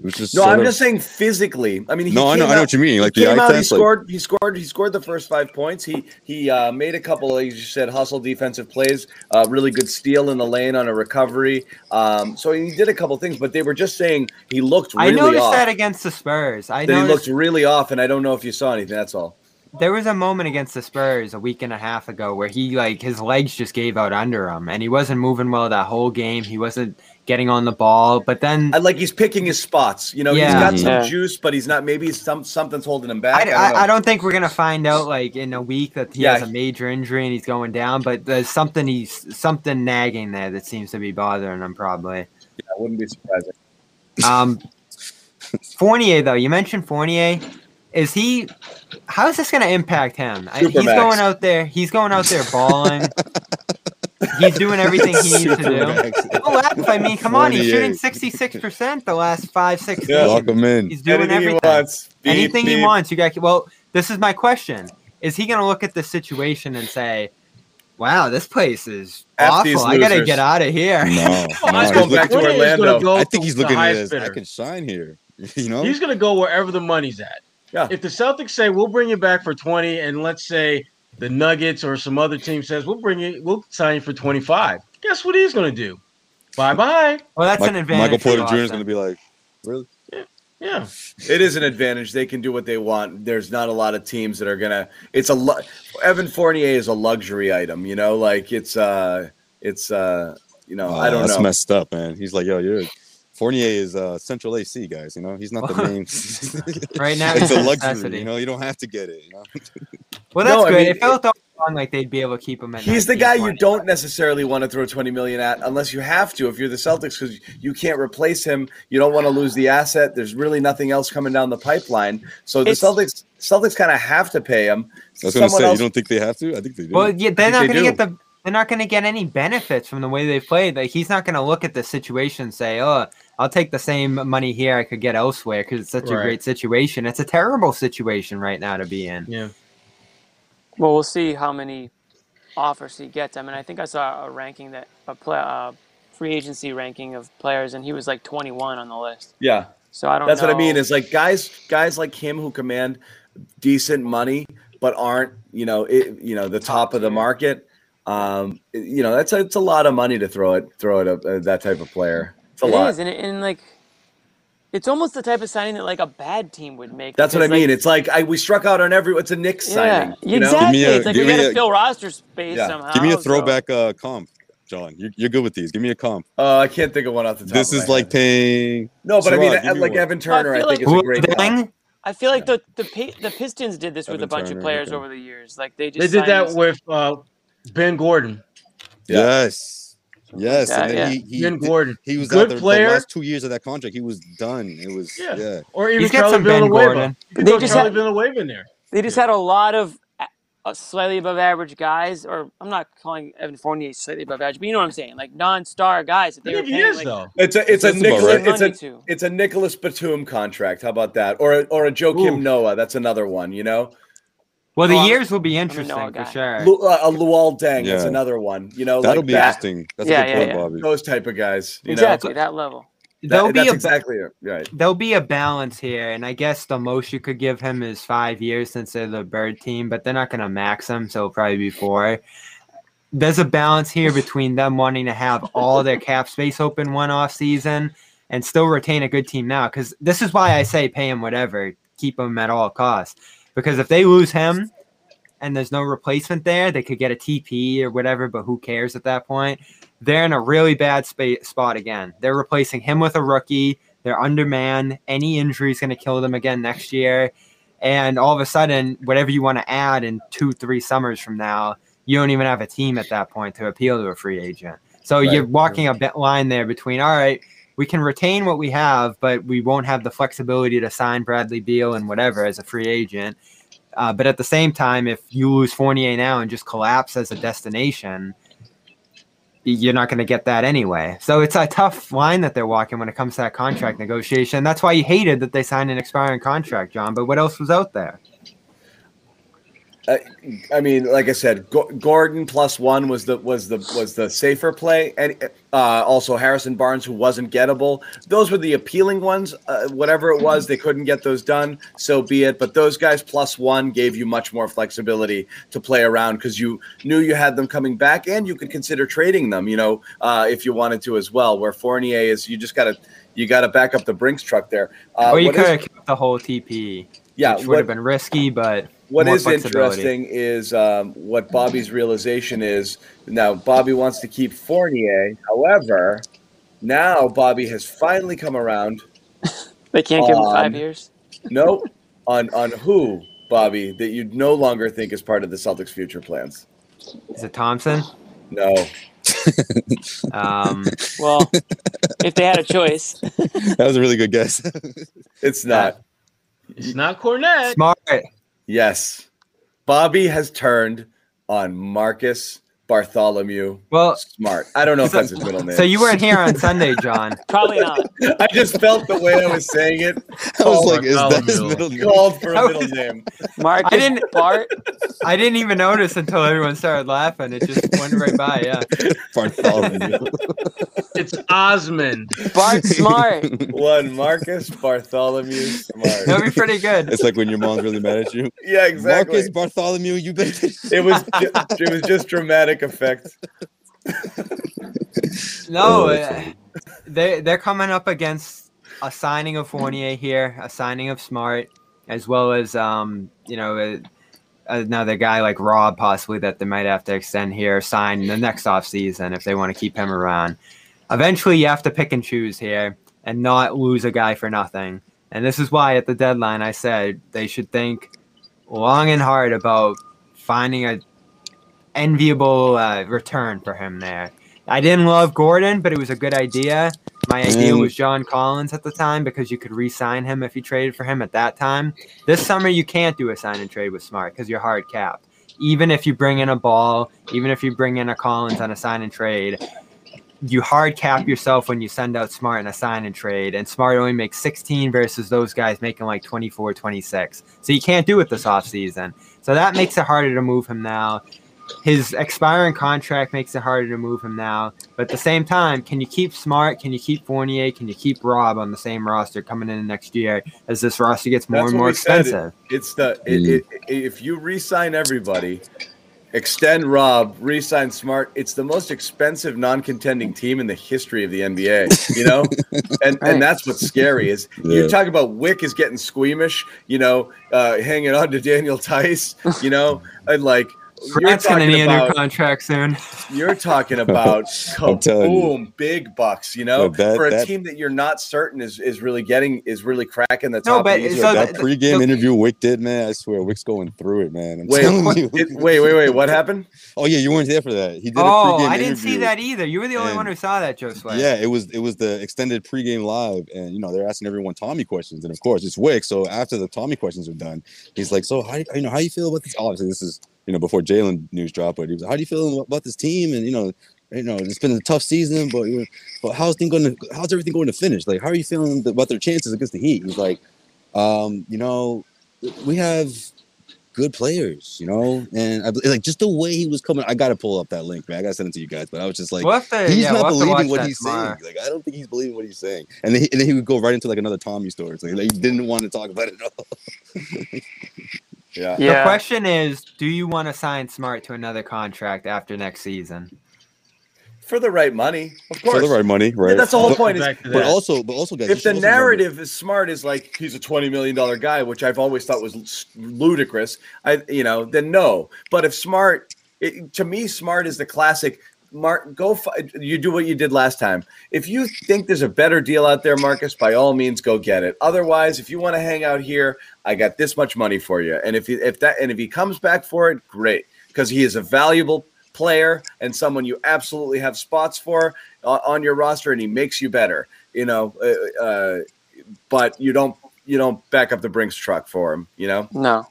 It was just No, I'm of- just saying physically. I mean, he No, I know- came I know what you mean, he like the came eye out, he test, like- scored, he scored, he scored the first five points. He he uh, made a couple, of, you said, hustle defensive plays. Uh, really good steal in the lane on a recovery. Um, so he did a couple things, but they were just saying he looked I noticed off. that against the Spurs. I that he looked really off, and I don't know if you saw anything. That's all. there was a moment against the Spurs a week and a half ago where he like his legs just gave out under him and he wasn't moving well that whole game. He wasn't getting on the ball, but then I like he's picking his spots. You know, Yeah. he's got some Yeah. juice, but he's not. Maybe some something's holding him back. I, I, don't. I, I don't think we're gonna find out like in a week that he Yeah. has a major injury and he's going down. But there's something he's something nagging there that seems to be bothering him probably. Yeah, I wouldn't be surprising. Um, Fournier though, you mentioned Fournier. Is he? How is this going to impact him? I- He's going out there. He's going out there balling. <laughs> he's doing everything he needs to do. Don't laugh. I mean, come on. He's shooting sixty-six percent the last five, six Yeah. games. Lock him in. He's doing Anything everything. he wants. Beep, Anything he wants. You got. Well, this is my question: Is he going to look at the situation and say, "Wow, this place is F awful. I got to get out of here." No, <laughs> no, I he's going think back to looking- Fournier is gonna Orlando. go I think he's looking at it highest as I can sign here. <laughs> You know, He's going to go wherever the money's at. Yeah. If the Celtics say we'll bring you back for 20 and let's say the Nuggets or some other team says we'll bring you we'll sign you for 25. Guess what he's going to do? Bye-bye. Well, that's Mike- an advantage. Michael Porter Jr. is going to be like, really? Yeah. Yeah, It is an advantage. They can do what they want. There's not a lot of teams that are gonna. It's a lu- Evan Fournier is a luxury item. You know, like it's uh, it's uh, you know, I don't that's know. messed up, man. He's like, yo, you're Fournier is uh, Central AC, guys. You know, he's not the main. <laughs> Right now, it's <laughs> it's a a luxury. necessity. You know, you don't have to get it. You know, <laughs> Well, that's No, I good. mean, it felt all along like they'd be able to keep him at. He's the 19, guy you don't necessarily want to throw 20 million at unless you have to if you're the Celtics because you can't replace him. You don't want to lose the asset. There's really nothing else coming down the pipeline. So the It's- Celtics Celtics kind of have to pay him. I was gonna say, else- you don't think they have to? I think they do. Well, yeah, they're not going to get the. They're not going to get any benefits from the way they played. Like he's not going to look at the situation and say, "Oh, I'll take the same money here I could get elsewhere because it's such a great situation." It's a terrible situation right now to be in. Yeah. Well, we'll see how many offers he gets. I mean, I think I saw a ranking that a play, uh, free agency ranking of players, and he was like 21 on the list. Yeah. So I don't. That's what I mean. Is like guys, guys like him who command decent money but aren't, you know, it, you know, the top of the market. Um, you know, that's a, it's a lot of money to throw it, throw it at uh, that type of player. It's a It lot. is, and, it, and like, it's almost the type of signing that like a bad team would make. That's what I because, like, mean. it's like I we struck out on every. It's a Knicks yeah, signing. You know? exactly. Give me a- it's like we got to fill roster space Yeah. somehow. Give me a so- throwback uh, comp, John. You're, you're good with these. Give me a comp. Uh, I can't think of one off the top. This of is my like head. paying. no, but I mean, Sherrod, uh, me like one. Evan Turner, I, feel think like- is a great. comp. Deng? I feel like the the the Pistons did this with a bunch Turner, of players okay. over the years. Like they just They did that these- with uh, Ben Gordon. Yeah. Yes. Yes. that, and then yeah. he, he, Ben Gordon. he was Good out there player. the last two years of that contract. He was done. It was Yeah. yeah. Or even He's got Charlie Ben Villanueva. Gordon. They just Charlie had- Villanueva in there. They just had a lot of uh, slightly above average guys, or I'm not calling Evan Fournier slightly above average, but you know what I'm saying, like non-star guys that they were think he paying. is like, though. It's a it's a Nicolas right. it's a it's a Nicolas Batum contract. How about that? Or a, or a Joakim Ooh. Noah. That's another one. You know, Well, the years will be interesting for sure. Lu, uh, a Luol Deng. That's Yeah. another one. You know, That'll like be that, interesting. That's Yeah, a good yeah, point, yeah. Bobby. those type of guys. You exactly know, that level. That- There'll be that's a exactly right. there'll be a balance here, and I guess the most you could give him is five years since they're the bird team, but they're not going to max him, so it'll probably be four. There's a balance here between them wanting to have all their cap space open one off season and still retain a good team now. Because this is why I say pay him whatever, keep him at all costs. Because if they lose him and there's no replacement there, they could get a TP or whatever, but who cares at that point? They're in a really bad spa- spot again. They're replacing him with a rookie. They're undermanned. Any injury is going to kill them again next year. And all of a sudden, whatever you want to add in two, three summers from now, you don't even have a team at that point to appeal to a free agent. So Right. you're walking a bit line there between, all right, we can retain what we have, but we won't have the flexibility to sign Bradley Beal and whatever as a free agent. Uh, but at the same time, if you lose Fournier now and just collapse as a destination, you're not going to get that anyway. So it's a tough line that they're walking when it comes to that contract negotiation. That's why you hated that they signed an expiring contract, John. But what else was out there? I mean, like I said, Go- Gordon plus one was the was the was the safer play, and uh, also Harrison Barnes, who wasn't gettable. Those were the appealing ones. Uh, whatever it was, they couldn't get those done. So be it. But those guys plus one gave you much more flexibility to play around because you knew you had them coming back, and you could consider trading them. You know, uh, if you wanted to as well. Where Fournier is, you just got to you got to back up the Brinks truck there. Uh, or you could have kept the whole TP. Yeah, which would have been risky, but What more is flexibility. interesting is um, what Bobby's realization is. Now, Bobby wants to keep Fournier. However, now Bobby has finally come around. <laughs> They can't give him five years. No, on on who, Bobby, that you no longer think is part of the Celtics' future plans. Is it Thompson? No. <laughs> Um, Well, if they had a choice, <laughs> That was a really good guess. It's not. It's not Kornet. smart. Yes. Bobby has turned on Marcus Bartholomew Well, Smart. I don't know if that's his middle name. so you weren't here on Sunday, <laughs> John. probably not. I just felt the way I was saying it I was like, is that his middle name? called for a middle name. Mark. I didn't- Bart. I didn't even notice until everyone started laughing. It just went right by. Yeah. <laughs> Bartholomew. It's Osmond. Bart Smart. <laughs> One Marcus Bartholomew Smart. That'd be pretty good. It's like when your mom's really mad at you. Yeah, exactly. Marcus Bartholomew, you better. It was ju- it was just dramatic effect. <laughs> No, Oh, uh, they they're coming up against a signing of Fournier here, a signing of Smart, as well as um, you know, a, another guy like Rob possibly that they might have to extend here, sign the next offseason if they want to keep him around. Eventually, you have to pick and choose here and not lose a guy for nothing. And this is why at the deadline I said they should think long and hard about finding a enviable uh, return for him there. I didn't love Gordon, but it was a good idea. My idea Mm. was John Collins at the time because you could re-sign him if you traded for him at that time. This summer you can't do a sign and trade with Smart because you're hard capped. Even if you bring in a ball, even if you bring in a Collins on a sign and trade, you hard cap yourself when you send out Smart in a sign and trade, and Smart only makes 16 versus those guys making like 24, 26. So you can't do it this offseason. So that makes it harder to move him now. His expiring contract makes it harder to move him now. But at the same time, can you keep Smart? Can you keep Fournier? Can you keep Rob on the same roster coming in next year as this roster gets more That's and more we said. expensive? It's the it, it, if you re-sign everybody, extend Rob, re-sign Smart. It's the most expensive non-contending team in the history of the NBA. You know, <laughs> and Right. and that's what's scary is <laughs> Yeah. you're talking about Wyc is getting squeamish. You know, uh, hanging on to Daniel Theis. You know, <laughs> and like. You're Grant's gonna talking need a new about, contract soon. you're talking <laughs> about I'm you. boom, big bucks, you know, No, that- for a that- team that you're not certain is, is really getting is really cracking the No, top. but of the East. so that the- pregame the- interview Wyc did, man. I swear, Wyc's going through it, man. I'm Wait, telling you. it- wait, wait, wait. What happened? Oh yeah, you weren't there for that. He did a Oh, pregame I didn't see that either. You were the only one who saw that, Joe Sway. Yeah, it was it was the extended pregame live, and you know they're asking everyone Tommy questions, and of course it's Wyc. So after the Tommy questions are done, he's like, "So how you, you know how you feel about this?" Obviously, this is you know before Jaylen news dropped, but he was like, "How do you feel about this team?" And you know, you know it's been a tough season, but you know, but how's thing going to how's everything going to finish? Like, how are you feeling about their chances against the Heat? He's like, um, you know, we have good players, you know, and I, like just the way he was coming. I got to pull up that link, man. I got to send it to you guys, but I was just like. We'll to- He's yeah, not we'll have to watch believing what he's tomorrow. saying. Like I don't think he's believing what he's saying. And then he, and then he would go right into like another Tommy story. It's like, like he didn't want to talk about it at all. <laughs> Yeah. The question is, do you want to sign Smart to another contract after next season? For the right money, of course. For the right money, right? that's the whole But- point. Is But also, but also, guys, if the also remember- narrative is smart, is like he's a twenty million dollar guy, which I've always thought was ludicrous. I, you know, then no. But if smart, it, to me, smart is the classic. Mark, go. Fi- you do what you did last time. If you think there's a better deal out there, Marcus, by all means, go get it. Otherwise, if you want to hang out here, I got this much money for you. And if he, if that and if he comes back for it, great, because he is a valuable player and someone you absolutely have spots for uh, on your roster, and he makes you better. You know, uh, uh, but you don't you don't back up the Brinks truck for him. You know. No.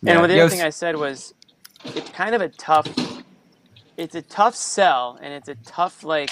Yeah. And the other Yes. thing I said was, it's kind of a tough, it's a tough sell, and it's a tough like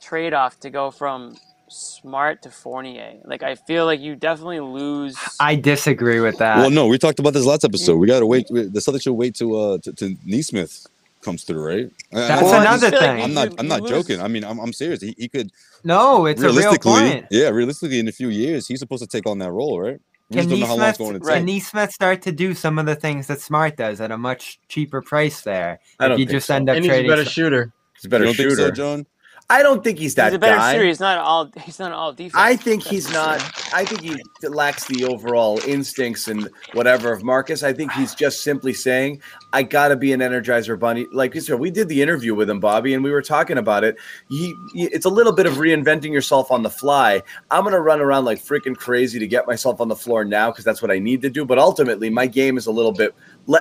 trade off to go from Smart to Fournier. Like I feel like you definitely lose. I disagree with that. Well, no, we talked about this last episode. We got to wait. The Celtics should wait to uh to, to Nesmith comes through, right? I- I- That's I'm- another feel like thing. I'm not. I'm not lose- joking. I mean, I'm, I'm serious. He, he could no, it's a real point. yeah, realistically, in a few years, he's supposed to take on that role, right? We Can just don't know how long it's Nesmith, Right. Nesmith start to do some of the things that Smart does at a much cheaper price there? I don't you think just so. end up And he's a better some- shooter. He's a better you don't shooter. think so, John? I don't think he's that he's a better guy. shooter. He's not all. He's not all defense. I think That's he's not. I think he lacks the overall instincts and whatever of Marcus. I think he's just simply saying, "I got to be an Energizer Bunny." Like you said, we did the interview with him, Bobby, and we were talking about it. He, he- it's a little bit of reinventing yourself on the fly. I'm gonna run around like freaking crazy to get myself on the floor now because that's what I need to do. But ultimately, my game is a little bit.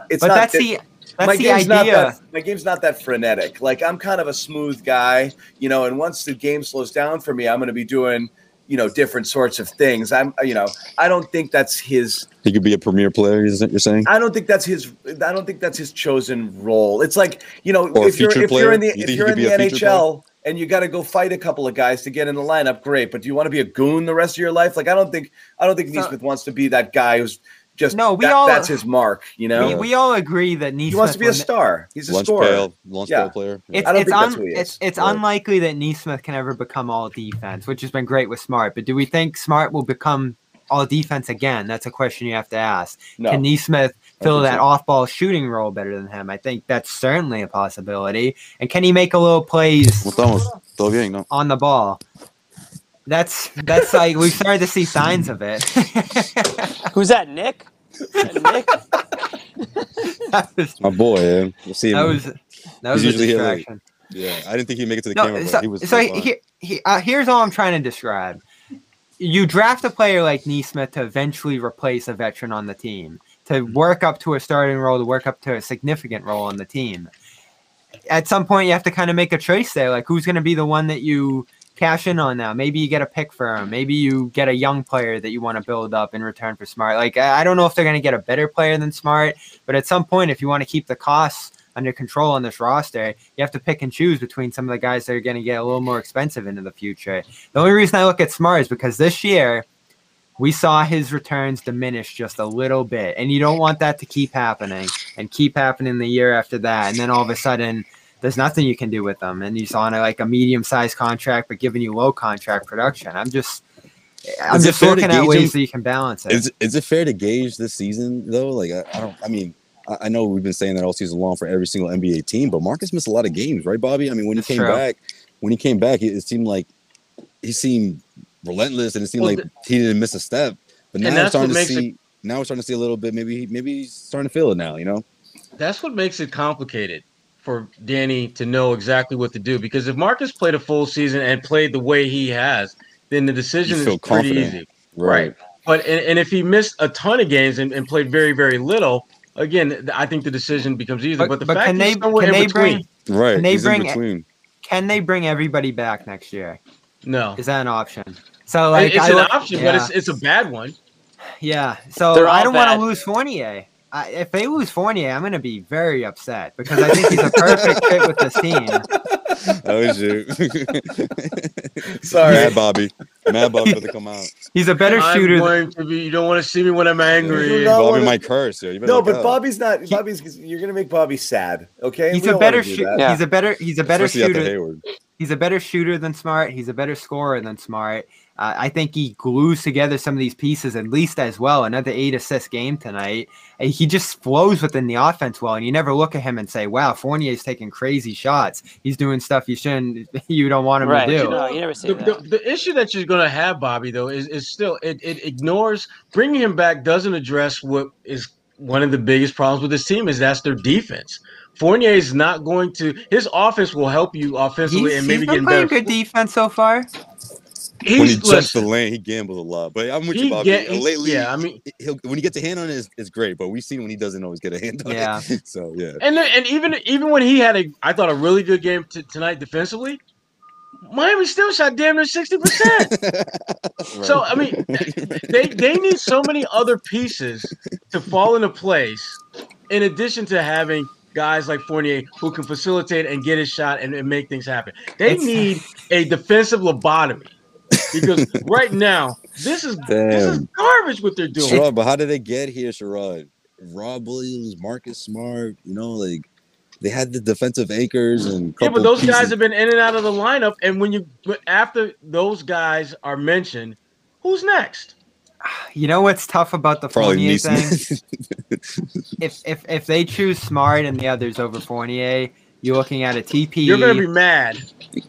It's but not. that's the that's my the game's not that my game's not that frenetic. Like I'm kind of a smooth guy, you know. And once the game slows down for me, I'm going to be doing, you know, different sorts of things. I'm, you know, I don't think that's his. He could be a premier player. Is that you're saying? I don't think that's his. I don't think that's his chosen role. It's like you know, Or if you're featured if you're in the You if you're in the a featured NHL and you got to go fight a couple of guys to get in the lineup, great. But do you want to be a goon the rest of your life? Like I don't think I don't think So- Nesmith wants to be that guy who's just No, we that- all- that's his mark. You know, we, we all agree that Nesmith he wants to be a star. He's a lunch scorer. pail, lunch Yeah. pail player. It's I don't it's, think that's un, who he is. it's it's Right. unlikely that Nesmith can ever become all defense, which has been great with Smart. But do we think Smart will become all defense again? That's a question you have to ask. No. Can Nesmith fill that so. off-ball shooting role better than him? I think that's certainly a possibility. And can he make a little plays Well, estamos. Todo bien, no? on the ball? That's that's like we've started to see signs of it. <laughs> Who's that, Nick? That Nick? that was, My boy, man. We'll see him. that was that was He's a usually here late. distraction. Yeah, I didn't think he'd make it to the No, camera, but so, he was. so he, he, uh, here's all I'm trying to describe. You draft a player like Nesmith to eventually replace a veteran on the team, to work up to a starting role, to work up to a significant role on the team. At some point, you have to kind of make a choice there. Like, who's going to be the one that you cash in on now? Maybe you get a pick for him. Maybe you get a young player that you want to build up in return for Smart. Like, I don't know if they're going to get a better player than Smart, but at some point, if you want to keep the costs under control on this roster, you have to pick and choose between some of the guys that are going to get a little more expensive into the future. The only reason I look at Smart is because this year we saw his returns diminish just a little bit, and you don't want that to keep happening and keep happening the year after that, and then all of a sudden. There's nothing you can do with them, and he's on a, like a medium-sized contract, but giving you low contract production. I'm just, I'm Is just looking at ways him? that you can balance it. Is is it fair to gauge this season though? Like I, I don't. I mean, I, I know we've been saying that all season long for every single NBA team, but Marcus missed a lot of games, right, Bobby? I mean, when he That's came true. back, when he came back, it, it seemed like he seemed relentless, and it seemed Well, like he didn't miss a step. But now And we're starting to makes it- see. Now we're starting to see a little bit. Maybe maybe he's starting to feel it now. You know. That's what makes it complicated for Danny to know exactly what to do. Because if Marcus played a full season and played the way he has, then the decision is feel pretty confident. easy. Right. But and, and if he missed a ton of games and, and played very very little, again, I think the decision becomes easier. But, But- the but fact can they- can in they between, bring- Right. Can they bring- between. Can they bring everybody back next year? no, Is that an option? So like, it's I an look- option, but it's it's a bad one. Yeah. So They're I don't want to lose Fournier. I, if they lose Fournier, I'm going to be very upset because I think he's a perfect fit with this team. Oh shoot. <laughs> Sorry. Mad Bobby. Mad Bobby about to come out. He's a better I'm shooter. than- to be. You don't want to see me when I'm angry. Bobby wanna- might curse. Yo. You No, but out. Bobby's not. Bobby's. You're gonna make Bobby sad. Okay. he's We a better shooter. Yeah. He's a better. He's a better Especially shooter. He's a better shooter than Smart. He's a better scorer than Smart. Uh, I think he glues together some of these pieces at least as well. Another eight assist game tonight. And he just flows within the offense well, and you never look at him and say, "Wow, Fournier's taking crazy shots. He's doing stuff you shouldn't. <laughs> You don't want him Right. to do." You know, you never say the, that. the, the issue that you're going to have, Bobby, though, is, is still it, it ignores bringing him back doesn't address what is one of the biggest problems with this team is that's their defense. Fournier is not going to his offense will help you offensively He's, and maybe he's been get playing better. good defense so far. He's when he jumps listen, the lane, he gambles a lot. But I'm with you, Bobby. get- uh, Lately, yeah, I mean- he'll when he gets a hand on it, it's, it's great. But we've seen when he doesn't always get a hand on Yeah. it. <laughs> So yeah, and then- and even even when he had a I thought a really good game t- tonight defensively, Miami still shot damn near sixty percent. <laughs> So I mean, they they need so many other pieces to fall into place, in addition to having guys like Fournier who can facilitate and get his shot and, and make things happen. They It's- need a defensive lobotomy because right now this is this is garbage what they're doing. Sherrod, but how did they get here, Sherrod? Rob Williams, Marcus Smart, you know, like they had the defensive anchors and Yeah, but those guys have been in and out of the lineup, and when you but after those guys are mentioned, who's next? You know what's tough about the probably Fournier thing? If if if they choose Smart and the others over Fournier, you're looking at a TP. You're gonna be mad.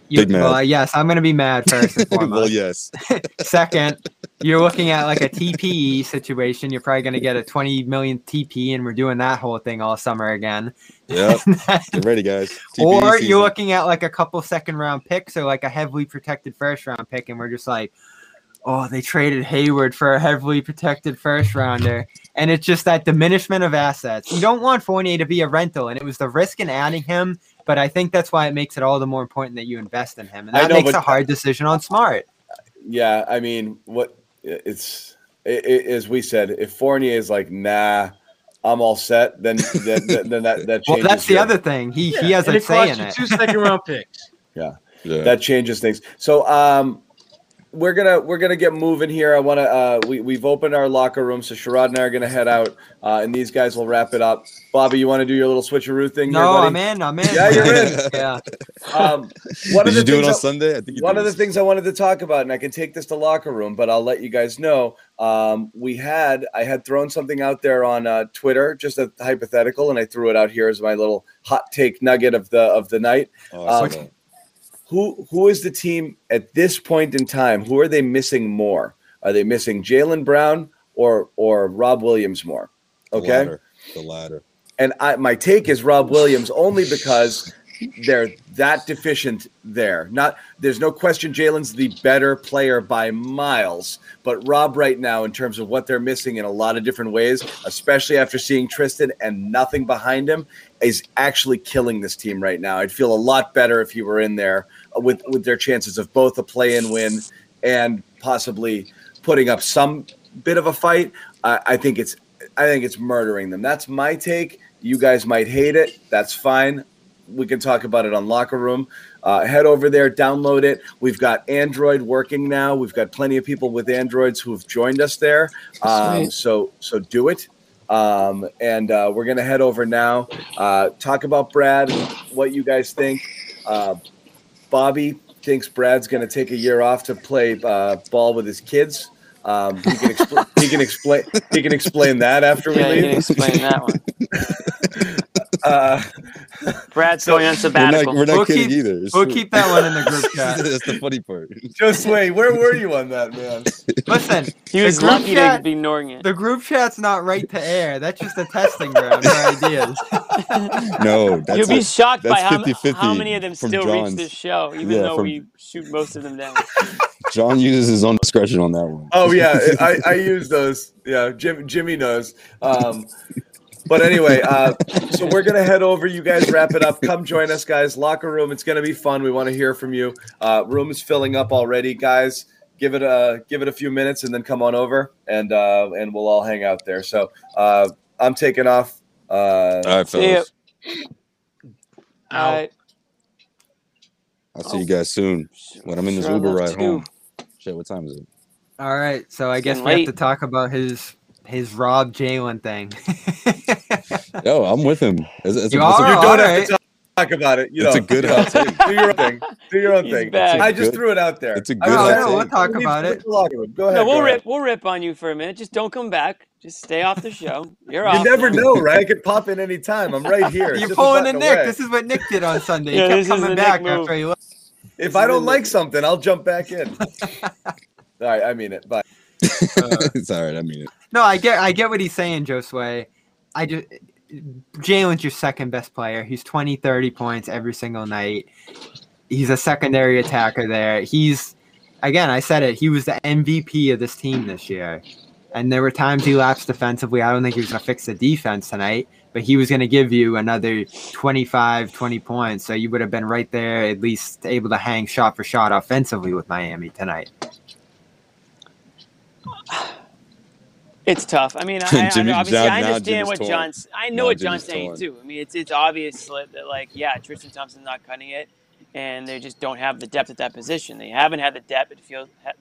you, Big mad. Well, yes, I'm gonna be mad first and <laughs> foremost. well, yes. <laughs> Second, you're looking at like a TPE situation. You're probably gonna get a 20 million TP, and we're doing that whole thing all summer again. Yep. <laughs> Get ready, guys. TPE or season. you're looking at like a couple second round picks or like a heavily protected first round pick, and we're just like, oh, they traded Hayward for a heavily protected first rounder. And it's just that diminishment of assets. You don't want Fournier to be a rental, and it was the risk in adding him. But I think that's why it makes it all the more important that you invest in him. And that know, makes a hard decision on Smart. Yeah, I mean, what it's it, it, as we said, if Fournier is like, nah, I'm all set, then then, then, then that that <laughs> Well, changes. that's the your- other thing. He he Yeah, has and a it say cost in you it. two second round picks. <laughs> yeah. Yeah. that changes things. So um we're gonna we're gonna get moving here. I want to uh we we've opened our locker room, so Sherrod and I are gonna head out, uh, and these guys will wrap it up. Bobby, you want to do your little switcheroo thing? here, No, buddy? I'm in. I'm in. Yeah, you're in. <laughs> yeah. Um, one Did of you the do it things on I- Sunday? I think you one did. of the things I wanted to talk about, and I can take this to locker room, but I'll let you guys know. Um, we had I had thrown something out there on uh, Twitter, just a hypothetical, and I threw it out here as my little hot take nugget of the of the night. Oh, Um, that. Who who is the team at this point in time? Who are they missing more? Are they missing Jaylen Brown or or Rob Williams more? The Okay. latter. The latter. And I, my take is Rob Williams only because they're that deficient there. Not there's no question Jaylen's the better player by miles, but Rob right now in terms of what they're missing in a lot of different ways, especially after seeing Tristan and nothing behind him, is actually killing this team right now. I'd feel a lot better if he were in there with with their chances of both a play-in win and possibly putting up some bit of a fight. I, I think it's I think it's murdering them. That's my take. You guys might hate it. That's fine. We can talk about it on Locker Room. Uh, head over there, download it. We've got Android working now. We've got plenty of people with Androids who have joined us there. Um, so so do it. Um, and uh, we're gonna head over now. Uh, talk about Brad. What you guys think? Uh, Bobby thinks Brad's gonna take a year off to play uh, ball with his kids. Um, he can expl- he can explain he can explain that after we Yeah, you leave. can explain that one. <laughs> Uh, <laughs> Brad's going on We're sabbatical. not, we're not We'll kidding keep- either. It's We'll true. keep that one in the group <laughs> chat. That's the funny part. Josue, where were you on that, man? <laughs> Listen, he the was lucky chat- to be ignoring it. the group chat's not right to air. That's just a testing ground for ideas. No, that's You'll be a- shocked by that's how, 50-50 how many of them from still reach this show, even Yeah, though from- we shoot most of them down. John uses his own discretion on that one. Oh yeah, I, I use those. Yeah, Jim, Jimmy knows. Um, but anyway, <laughs> uh, so we're gonna head over. You guys wrap it up. Come join us, guys. Locker room. It's gonna be fun. We want to hear from you. Uh, room is filling up already, guys. Give it a give it a few minutes and then come on over and uh, and we'll all hang out there. So uh, I'm taking off. Uh, All right, See fellas. All right. I'll see you guys soon when I'm in this Sure Uber love ride to. home. Shit, what time is it? All right, so I guess getting we have to talk about his his Rob Jaylen thing. <laughs> Yo, I'm with him. It's, it's, You a, it's, are? a, you don't all have to talk, talk about it. You it's know, a good you hot take. do your own thing. Do your own He's thing. back. I just Good. threw it out there. It's a good was hot like, take. "Hey, We'll talk we need about it." the locker room." Go ahead. No, we'll go ahead. rip. We'll rip on you for a minute. Just don't come back. Just stay off the show. You're You off. You never <laughs> know, right? I could pop in any time. I'm right here. You're pulling a Nick. away. This is what Nick did on Sunday. Yeah, he this is kept coming Nick back move. after he left. If I don't like something, I'll jump back in. <laughs> All right, I mean it. Bye. <laughs> Uh, it's all right. I mean it. No, I get I get what he's saying, Josue. I just Jaylen's your second best player. He's 20, 30 points every single night. He's a secondary attacker there. He's again, I said it, he was the MVP of this team this year. And there were times he lapsed defensively. I don't think he was going to fix the defense tonight, but he was going to give you another 25, 20 points. So you would have been right there, at least able to hang shot for shot offensively with Miami tonight. It's tough. I mean, <laughs> I, I, obviously I understand what. John's. I know Now what John's saying too. I mean, it's it's obvious that, that, like yeah, Tristan Thompson's not cutting it, and they just don't have the depth at that position. They haven't had the depth. It feels ha,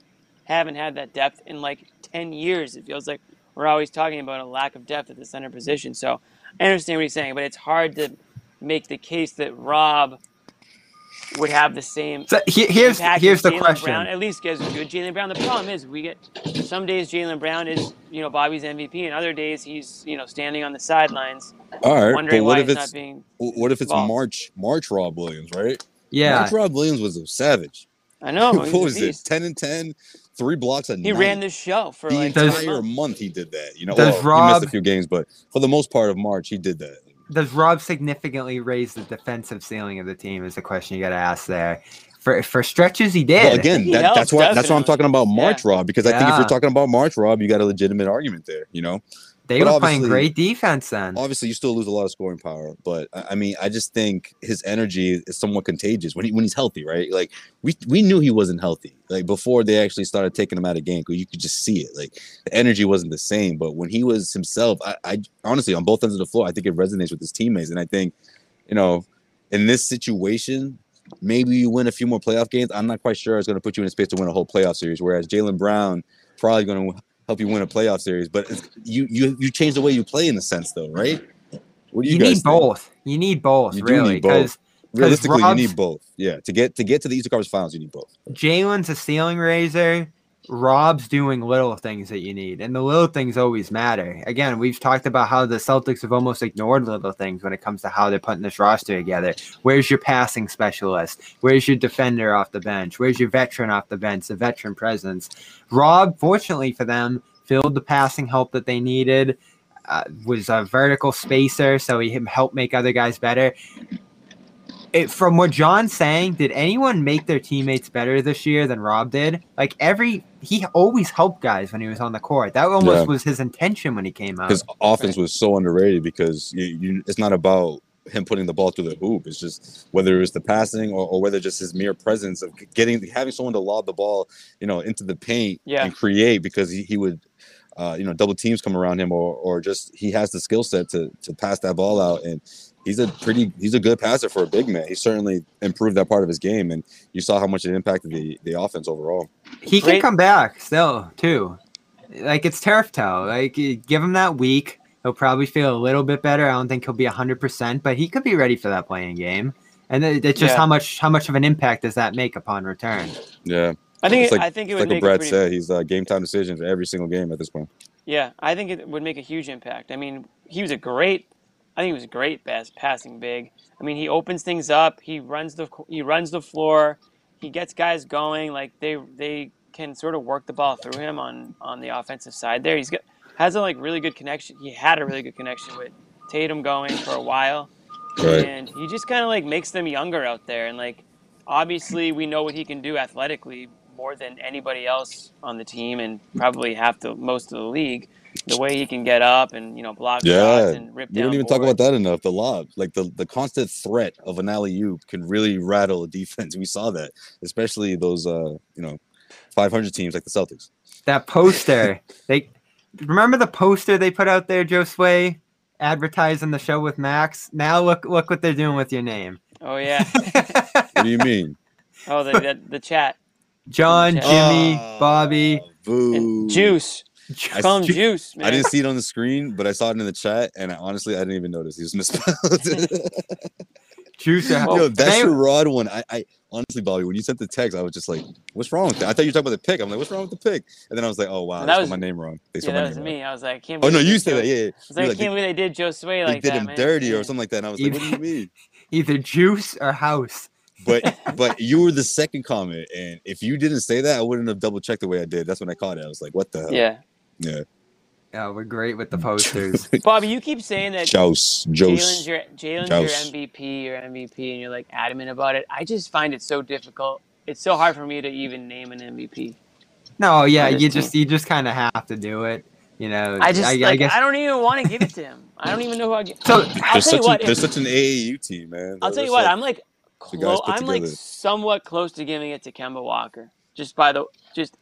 haven't had that depth in like ten years. It feels like we're always talking about a lack of depth at the center position. So I understand what he's saying, but it's hard to make the case that Rob would have the same So he- here's here's the Jaylen question. Brown, at least gives good Jaylen Brown. The problem is we get some days Jaylen Brown is you know Bobby's MVP, and other days he's you know standing on the sidelines, All right, wondering but why what if he's it's not being. what if it's involved. March March Rob Williams, right? Yeah. March Rob Williams was a savage. I know. <laughs> he's what a was it? Ten and 10, three blocks a He night. ran the show for the like entire months. month. He did that. You know, Does well, he missed a few games, but for the most part of March, he did that. Does Rob significantly raise the defensive ceiling of the team? Is the question you got to ask there. For for stretches, he did. Well, again, that, helps, that's why that's why I'm talking about March Yeah. Rob because I think if you're talking about March Rob, you got a legitimate argument there. You know, they but were playing great defense then. obviously you still lose a lot of scoring power, but I mean, I just think his energy is somewhat contagious when he when he's healthy, right? Like we we knew he wasn't healthy, like before they actually started taking him out of game, because you could just see it. Like the energy wasn't the same, but when he was himself, I, I honestly on both ends of the floor, I think it resonates with his teammates, and I think, you know, in this situation. Maybe you win a few more playoff games. I'm not quite sure it's going to put you in a space to win a whole playoff series. Whereas Jaylen Brown probably going to help you win a playoff series. But it's, you you you change the way you play in a sense, though, right? What do you, You, guys need think? both. You need both, You really, need both. because Realistically, Rob's- you need both. Yeah, to get to get to the Eastern Conference Finals, you need both. Jaylen's a ceiling raiser. Rob's doing little things that you need, and the little things always matter. Again, we've talked about how the Celtics have almost ignored little things when it comes to how they're putting this roster together. Where's your passing specialist? Where's your defender off the bench? Where's your veteran off the bench? The veteran presence. Rob, fortunately for them, filled the passing help that they needed. Uh, was a vertical spacer, so he helped make other guys better it, from what John's saying, did anyone make their teammates better this year than Rob did? Like every he always helped guys when he was on the court. That almost Yeah. was his intention when he came out. His offense was so underrated because you, you, it's not about him putting the ball through the hoop. It's just whether it was the passing or, or whether just his mere presence of getting having someone to lob the ball, you know, into the paint Yeah. and create because he, he would, uh, you know, double teams come around him or or just he has the skill set to to pass that ball out and. He's a pretty, he's a good passer for a big man. He certainly improved that part of his game, and you saw how much it impacted the the offense overall. he can come back still too. Like it's turf toe. Like give him that week, he'll probably feel a little bit better. I don't think he'll be hundred percent, but he could be ready for that play-in game. And it's just Yeah. how much how much of an impact does that make upon return? Yeah, I think It's like- I think it it's would like make a Brad pretty, said. He's uh, game time decisions every single game at this point. Yeah, I think it would make a huge impact. I mean, he was a great. I think he was a great pass, passing big. I mean, he opens things up. He runs the he runs the floor. He gets guys going. Like they they can sort of work the ball through him on on the offensive side. There, he's got has a like really good connection. He had a really good connection with Tatum going for a while, Right. and he just kind of like makes them younger out there. And like obviously, we know what he can do athletically more than anybody else on the team, and probably half the most of the league the way he can get up and you know block Yeah, shots and rip we down. don't even talk about that enough. The lob, like the the constant threat of an alley oop, can really rattle a defense. <laughs> We saw that, especially those uh you know, 500 teams like the Celtics. That poster, they remember the poster they put out there, Joe Sway, advertising the show with Max. Now look look what they're doing with your name. Oh yeah. <laughs> What do you mean? oh the, the the chat. John, Chat. Jimmy, Oh, Bobby. Boo. And Juice. I see- Juice, man. I didn't see it on the screen, but I saw it in the chat, and I, honestly, I didn't even notice he was misspelled. <laughs> Juice. are- Yo, that's They- your rod one. I, I honestly, Bobby, when you sent the text, I was just like, "What's wrong with that?" I thought you were talking about the pick. I'm like, "What's wrong with the pick?" And then I was like, "Oh wow, That they was- my name wrong." They yeah, that was name me. wrong. I was like, I can't. Oh no, you said Joe- that. Yeah, yeah. I was like, I like, can't believe they did Joe Sway they like did that, him man. dirty or <laughs> something like that. And I was like, "What do you mean?" <laughs> either juice or house. But but you were the second comment, and if you didn't say that, I wouldn't have double checked the way I did. That's when I caught it. I was like, "What the hell?" Yeah. Yeah. Yeah, we're great with the <laughs> posters. Bobby, you keep saying that Jouse, Jaylen's your Jaylen's Joust. your MVP, your MVP, and you're like adamant about it. I just find it so difficult. It's so hard for me to even name an MVP. no, yeah, you team. just you just kind of have to do it. You know, I just I, like I I, don't even want to give it to him. I don't even know who I get. So- I'll They're tell you what. a, they're such an AAU team, man. I'll tell you what. so- I'm like, clo- I'm like somewhat close to giving it to Kemba Walker. Just by the just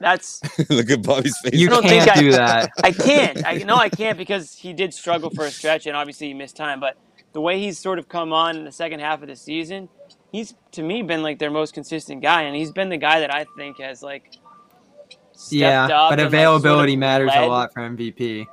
that's <laughs> Look at Bobby's face. you don't think can't I- do that. <laughs> I can't. I no, I can't because he did struggle for a stretch and obviously he missed time. But the way he's sort of come on in the second half of the season, he's to me been like their most consistent guy, and he's been the guy that I think has like stepped Yeah, up but and, like, sort of availability matters a lot for MVP.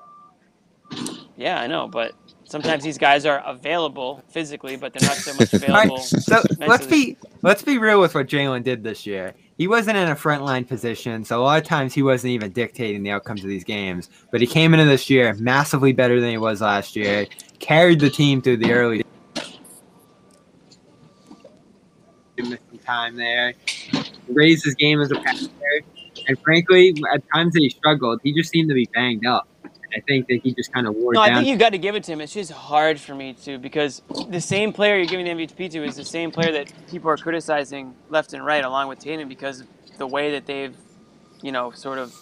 Yeah, I know, but sometimes these guys are available physically, but they're not so much <laughs> All right, available. so let's be let's be real with what Jaylen did this year. He wasn't in a frontline position, so a lot of times he wasn't even dictating the outcomes of these games. But he came into this year massively better than he was last year. Carried the team through the early. Missing time there. Raised his game as a passer, and frankly, at times that he struggled, he just seemed to be banged up. I think that he just kind of wore down. No, I think you got to give it to him. It's just hard for me to because the same player you're giving the MVP to is the same player that people are criticizing left and right, along with Tatum, because of the way that they've, you know, sort of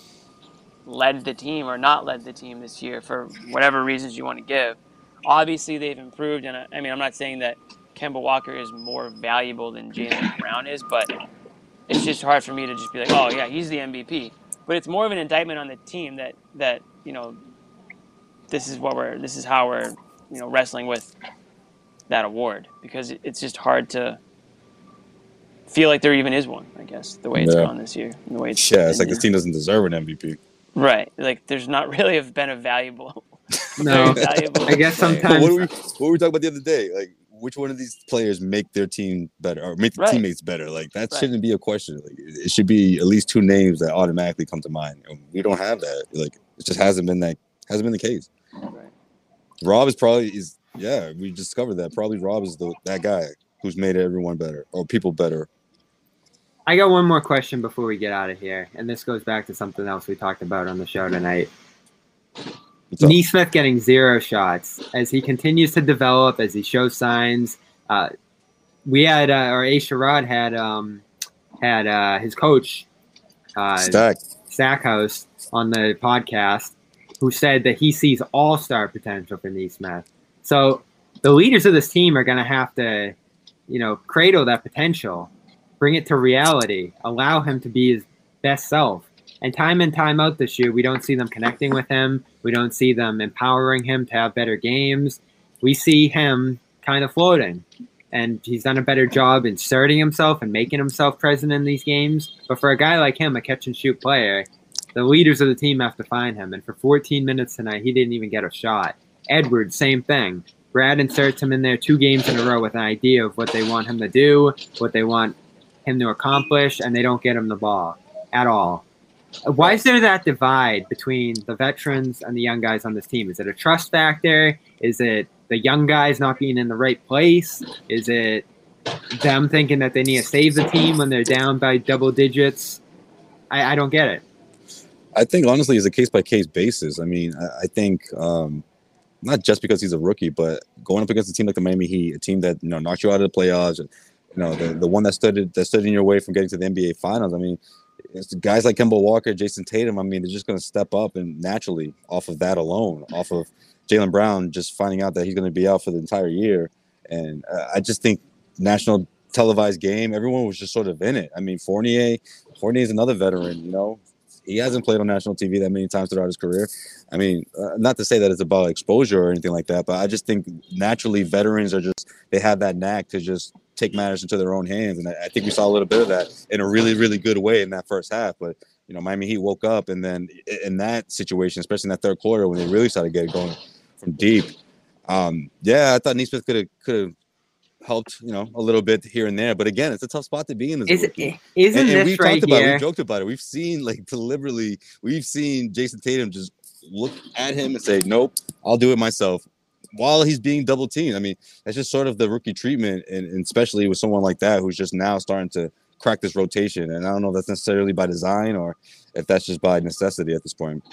led the team or not led the team this year for whatever reasons you want to give. Obviously, they've improved, and I, I mean, I'm not saying that Kemba Walker is more valuable than Jaylen Brown is, but it's just hard for me to just be like, oh yeah, he's the MVP. But it's more of an indictment on the team that that you know this is what we're this is how we're you know wrestling with that award because it's just hard to feel like there even is one i guess the way it's Yeah. gone this year the way it's Yeah, it's like been. this team doesn't deserve an MVP. right like there's not <laughs> really have been a valuable <laughs> no, valuable I guess player. sometimes what, were we, what were we talking about the other day? Like which one of these players make their team better or make the Right. teammates better? Like that Right. shouldn't be a question. Like it it should be at least two names that automatically come to mind. We don't have that. Like it just hasn't been that hasn't been the case. Right. Rob is probably is yeah, we discovered that. Probably Rob is the that guy who's made everyone better or people better. I got one more question before we get out of here, and this goes back to something else we talked about on the show tonight. Nesmith getting zero shots as he continues to develop, as he shows signs. Uh, we had, uh, or A. Sherrod had, um, had uh, his coach, uh, Stack. Stackhouse, on the podcast, who said that he sees all star potential for Nesmith. So the leaders of this team are going to have to, you know, cradle that potential, bring it to reality, allow him to be his best self. And time and time out this year, we don't see them connecting with him. We don't see them empowering him to have better games. We see him kind of floating. And he's done a better job inserting himself and making himself present in these games. But for a guy like him, a catch and shoot player, the leaders of the team have to find him. And for 14 minutes tonight, he didn't even get a shot. Edwards, same thing. Brad inserts him in there two games in a row with an idea of what they want him to do, what they want him to accomplish, and they don't get him the ball at all. Why is there that divide between the veterans and the young guys on this team? Is it a trust factor? Is it the young guys not being in the right place? Is it them thinking that they need to save the team when they're down by double digits? I, I don't get it. I think honestly, it's a case by case basis. I mean, I, I think um, not just because he's a rookie, but going up against a team like the Miami Heat, a team that you know knocked you out of the playoffs, you know, the, the one that stood that stood in your way from getting to the NBA Finals. I mean, it's guys like Kemba Walker, Jayson Tatum. I mean, they're just going to step up and naturally off of that alone, off of Jaylen Brown just finding out that he's going to be out for the entire year, and uh, I just think national televised game, everyone was just sort of in it. I mean, Fournier, Fournier is another veteran, you know. He hasn't played on national TV that many times throughout his career. I mean, uh, not to say that it's about exposure or anything like that, but I just think naturally veterans are just they have that knack to just take matters into their own hands, and I, I think we saw a little bit of that in a really, really good way in that first half. But you know, Miami Heat woke up, and then in that situation, especially in that third quarter when they really started getting going from deep, um, yeah, I thought Nesmith could have could have helped, you know, a little bit here and there. But again, it's a tough spot to be in as Is, isn't and, and we've right talked about it, we've joked about it. We've seen like deliberately, we've seen Jayson Tatum just look at him and say, Nope, I'll do it myself. While he's being double teamed. I mean, that's just sort of the rookie treatment, and, and especially with someone like that who's just now starting to crack this rotation. And I don't know if that's necessarily by design or if that's just by necessity at this point.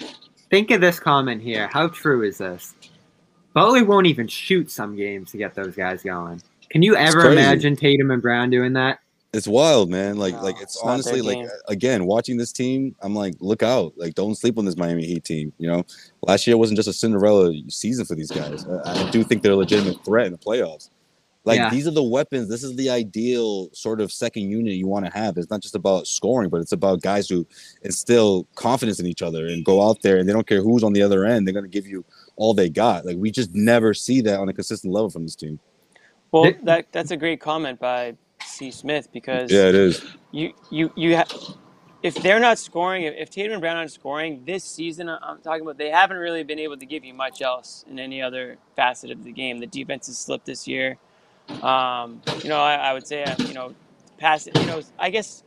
Think of this comment here. How true is this? Butler won't even shoot some games to get those guys going. Can you ever crazy. imagine Tatum and Brown doing that? It's wild, man. Like, like it's, it's honestly like again watching this team. I'm like, look out! Like, don't sleep on this Miami Heat team. You know, last year wasn't just a Cinderella season for these guys. I, I do think they're a legitimate threat in the playoffs. Like Yeah. these are the weapons. This is the ideal sort of second unit you want to have. It's not just about scoring, but it's about guys who instill confidence in each other and go out there and they don't care who's on the other end. They're going to give you all they got. Like we just never see that on a consistent level from this team. Well, Th- that that's a great comment by C. Smith because Yeah, it is. you you you ha- if they're not scoring, if, if Tatum and Brown aren't scoring this season, I- I'm talking about they haven't really been able to give you much else in any other facet of the game. The defense has slipped this year. Um, you know, I, I would say, uh, you know, pass. You know, I guess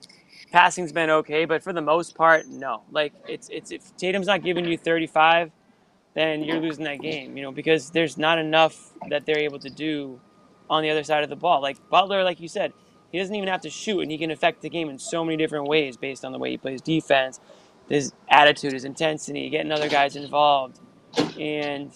passing's been okay, but for the most part, no. Like it's it's if Tatum's not giving you 35, then you're losing that game. You know, because there's not enough that they're able to do on the other side of the ball. Like Butler, like you said, he doesn't even have to shoot, and he can affect the game in so many different ways based on the way he plays defense, his attitude, his intensity, getting other guys involved. And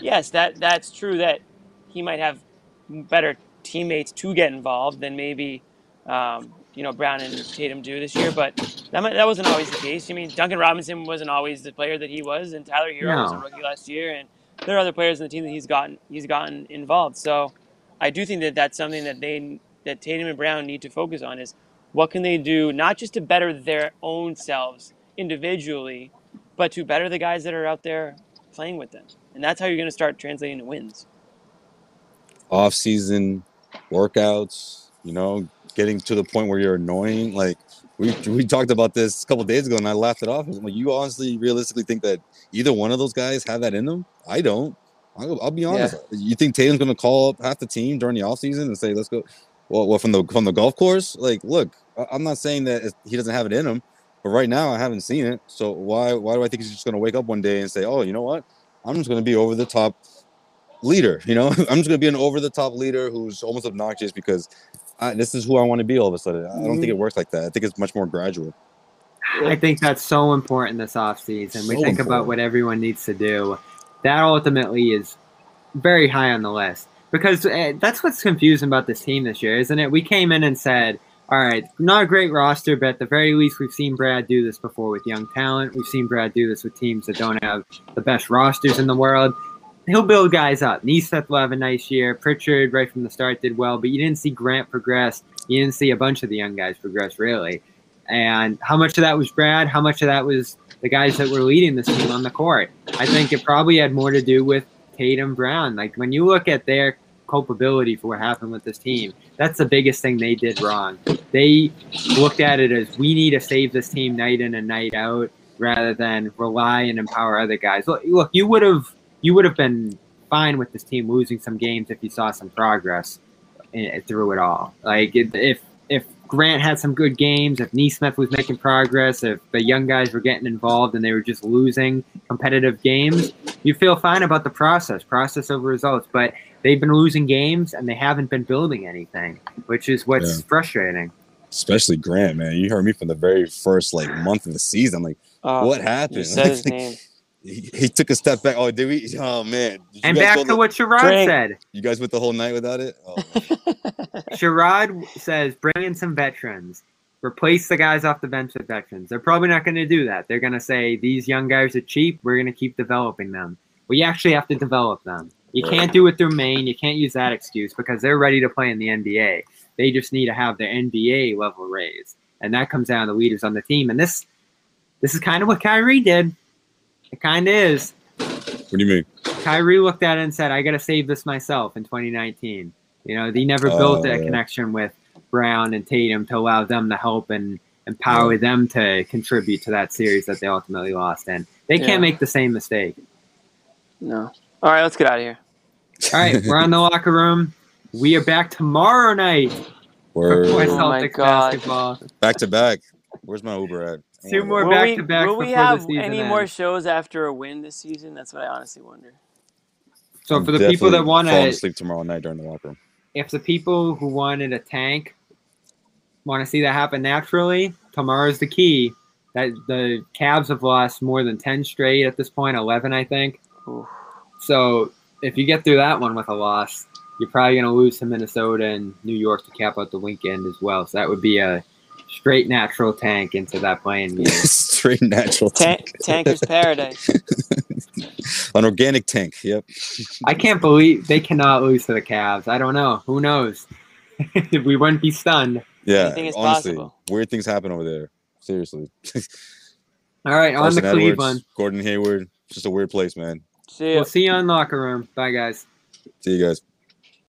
yes, that that's true that he might have better teammates to get involved than maybe um, you know Brown and Tatum do this year. But that might, that wasn't always the case. I mean, Duncan Robinson wasn't always the player that he was, and Tyler Herro was a rookie last year, and there are other players in the team that he's gotten he's gotten involved. So I do think that that's something that they that Tatum and Brown need to focus on is what can they do not just to better their own selves individually, but to better the guys that are out there playing with them. And that's how you're going to start translating to wins. off season workouts, you know, getting to the point where you're annoying. Like we we talked about this a couple days ago and I laughed it off. I'm like, you honestly realistically think that either one of those guys have that in them? I don't. I'll, I'll be honest. You think Tatum's going to call up half the team during the offseason and say, "Let's go"? Well, well, from the from the golf course, like, look, I- I'm not saying that he doesn't have it in him, but right now I haven't seen it. So why why do I think he's just going to wake up one day and say, "Oh, you know what? I'm just going to be over the top leader." You know, <laughs> I'm just going to be an over the top leader who's almost obnoxious because I, this is who I want to be. All of a sudden, I don't think it mm-hmm. works like that. I think it's much more gradual. I think that's so important this offseason. We So think about what everyone needs to do. That ultimately is very high on the list because uh, that's what's confusing about this team this year, isn't it? We came in and said, all right, not a great roster, but at the very least, we've seen Brad do this before with young talent. We've seen Brad do this with teams that don't have the best rosters in the world. He'll build guys up. Nesmith will have a nice year. Pritchard, right from the start, did well, but you didn't see Grant progress. You didn't see a bunch of the young guys progress, really. And how much of that was Brad? How much of that was the guys that were leading this team on the court? I think it probably had more to do with Tatum Brown. Like when you look at their culpability for what happened with this team, that's the biggest thing they did wrong. They looked at it as we need to save this team night in and night out rather than rely and empower other guys. Look, look you would have you would have been fine with this team losing some games if you saw some progress in, through it all. Like if if Grant had some good games, if Nesmith was making progress, if the young guys were getting involved and they were just losing competitive games, you feel fine about the process, process over results. But they've been losing games and they haven't been building anything, which is what's Yeah. frustrating. Especially Grant, man. You heard me from the very first like month of the season. I'm like, Oh, what You happened? said his <laughs> name. He, he took a step back. Oh, did we? Oh man. Did And back to the- what Sherrod Drink. said. You guys went the whole night without it? Oh, <laughs> Sherrod says bring in some veterans. Replace the guys off the bench with veterans. They're probably not going to do that. They're going to say these young guys are cheap. We're going to keep developing them. Well, you actually have to develop them. You Right. can't do it through Maine. You can't use that excuse because they're ready to play in the NBA. They just need to have their NBA level raised, and that comes down to leaders on the team. And this, this is kind of what Kyrie did. It kind of is. what do you mean? Kyrie looked at it and said, "I got to save this myself." In 2019, you know, he never Oh, built that yeah. connection with Brown and Tatum to allow them to help and empower them to contribute to that series that they ultimately lost. And they Yeah. can't make the same mistake. No. All right, let's get out of here. All right, we're on the <laughs> locker room. We are back tomorrow night for Word. Oh Celtics Oh my God. basketball. Back to back. Where's my Uber at? Two more Will we, back-to-backs will we have season any more shows after a win this season? That's what I honestly wonder. So I'm for the people that want falling to, asleep tomorrow night during the locker room. if the people who wanted a tank want to see that happen naturally, tomorrow's the key. That the Cavs have lost more than ten straight at this point, eleven, I think. Oof. So if you get through that one with a loss, you're probably going to lose to Minnesota and New York to cap out the weekend as well. So that would be a straight natural tank into that play-in game. <laughs> Straight natural Tank, tank. Tanker's Paradise. <laughs> An organic tank. Yep. I can't believe they cannot lose to the Cavs. I don't know. Who knows? <laughs> we wouldn't be stunned. Yeah. Is honestly, possible. weird things happen over there. Seriously. All right, on Carsen to Edwards, Cleveland. Gordon Hayward. Just a weird place, man. See ya. We'll see you on locker room. Bye, guys. See you guys.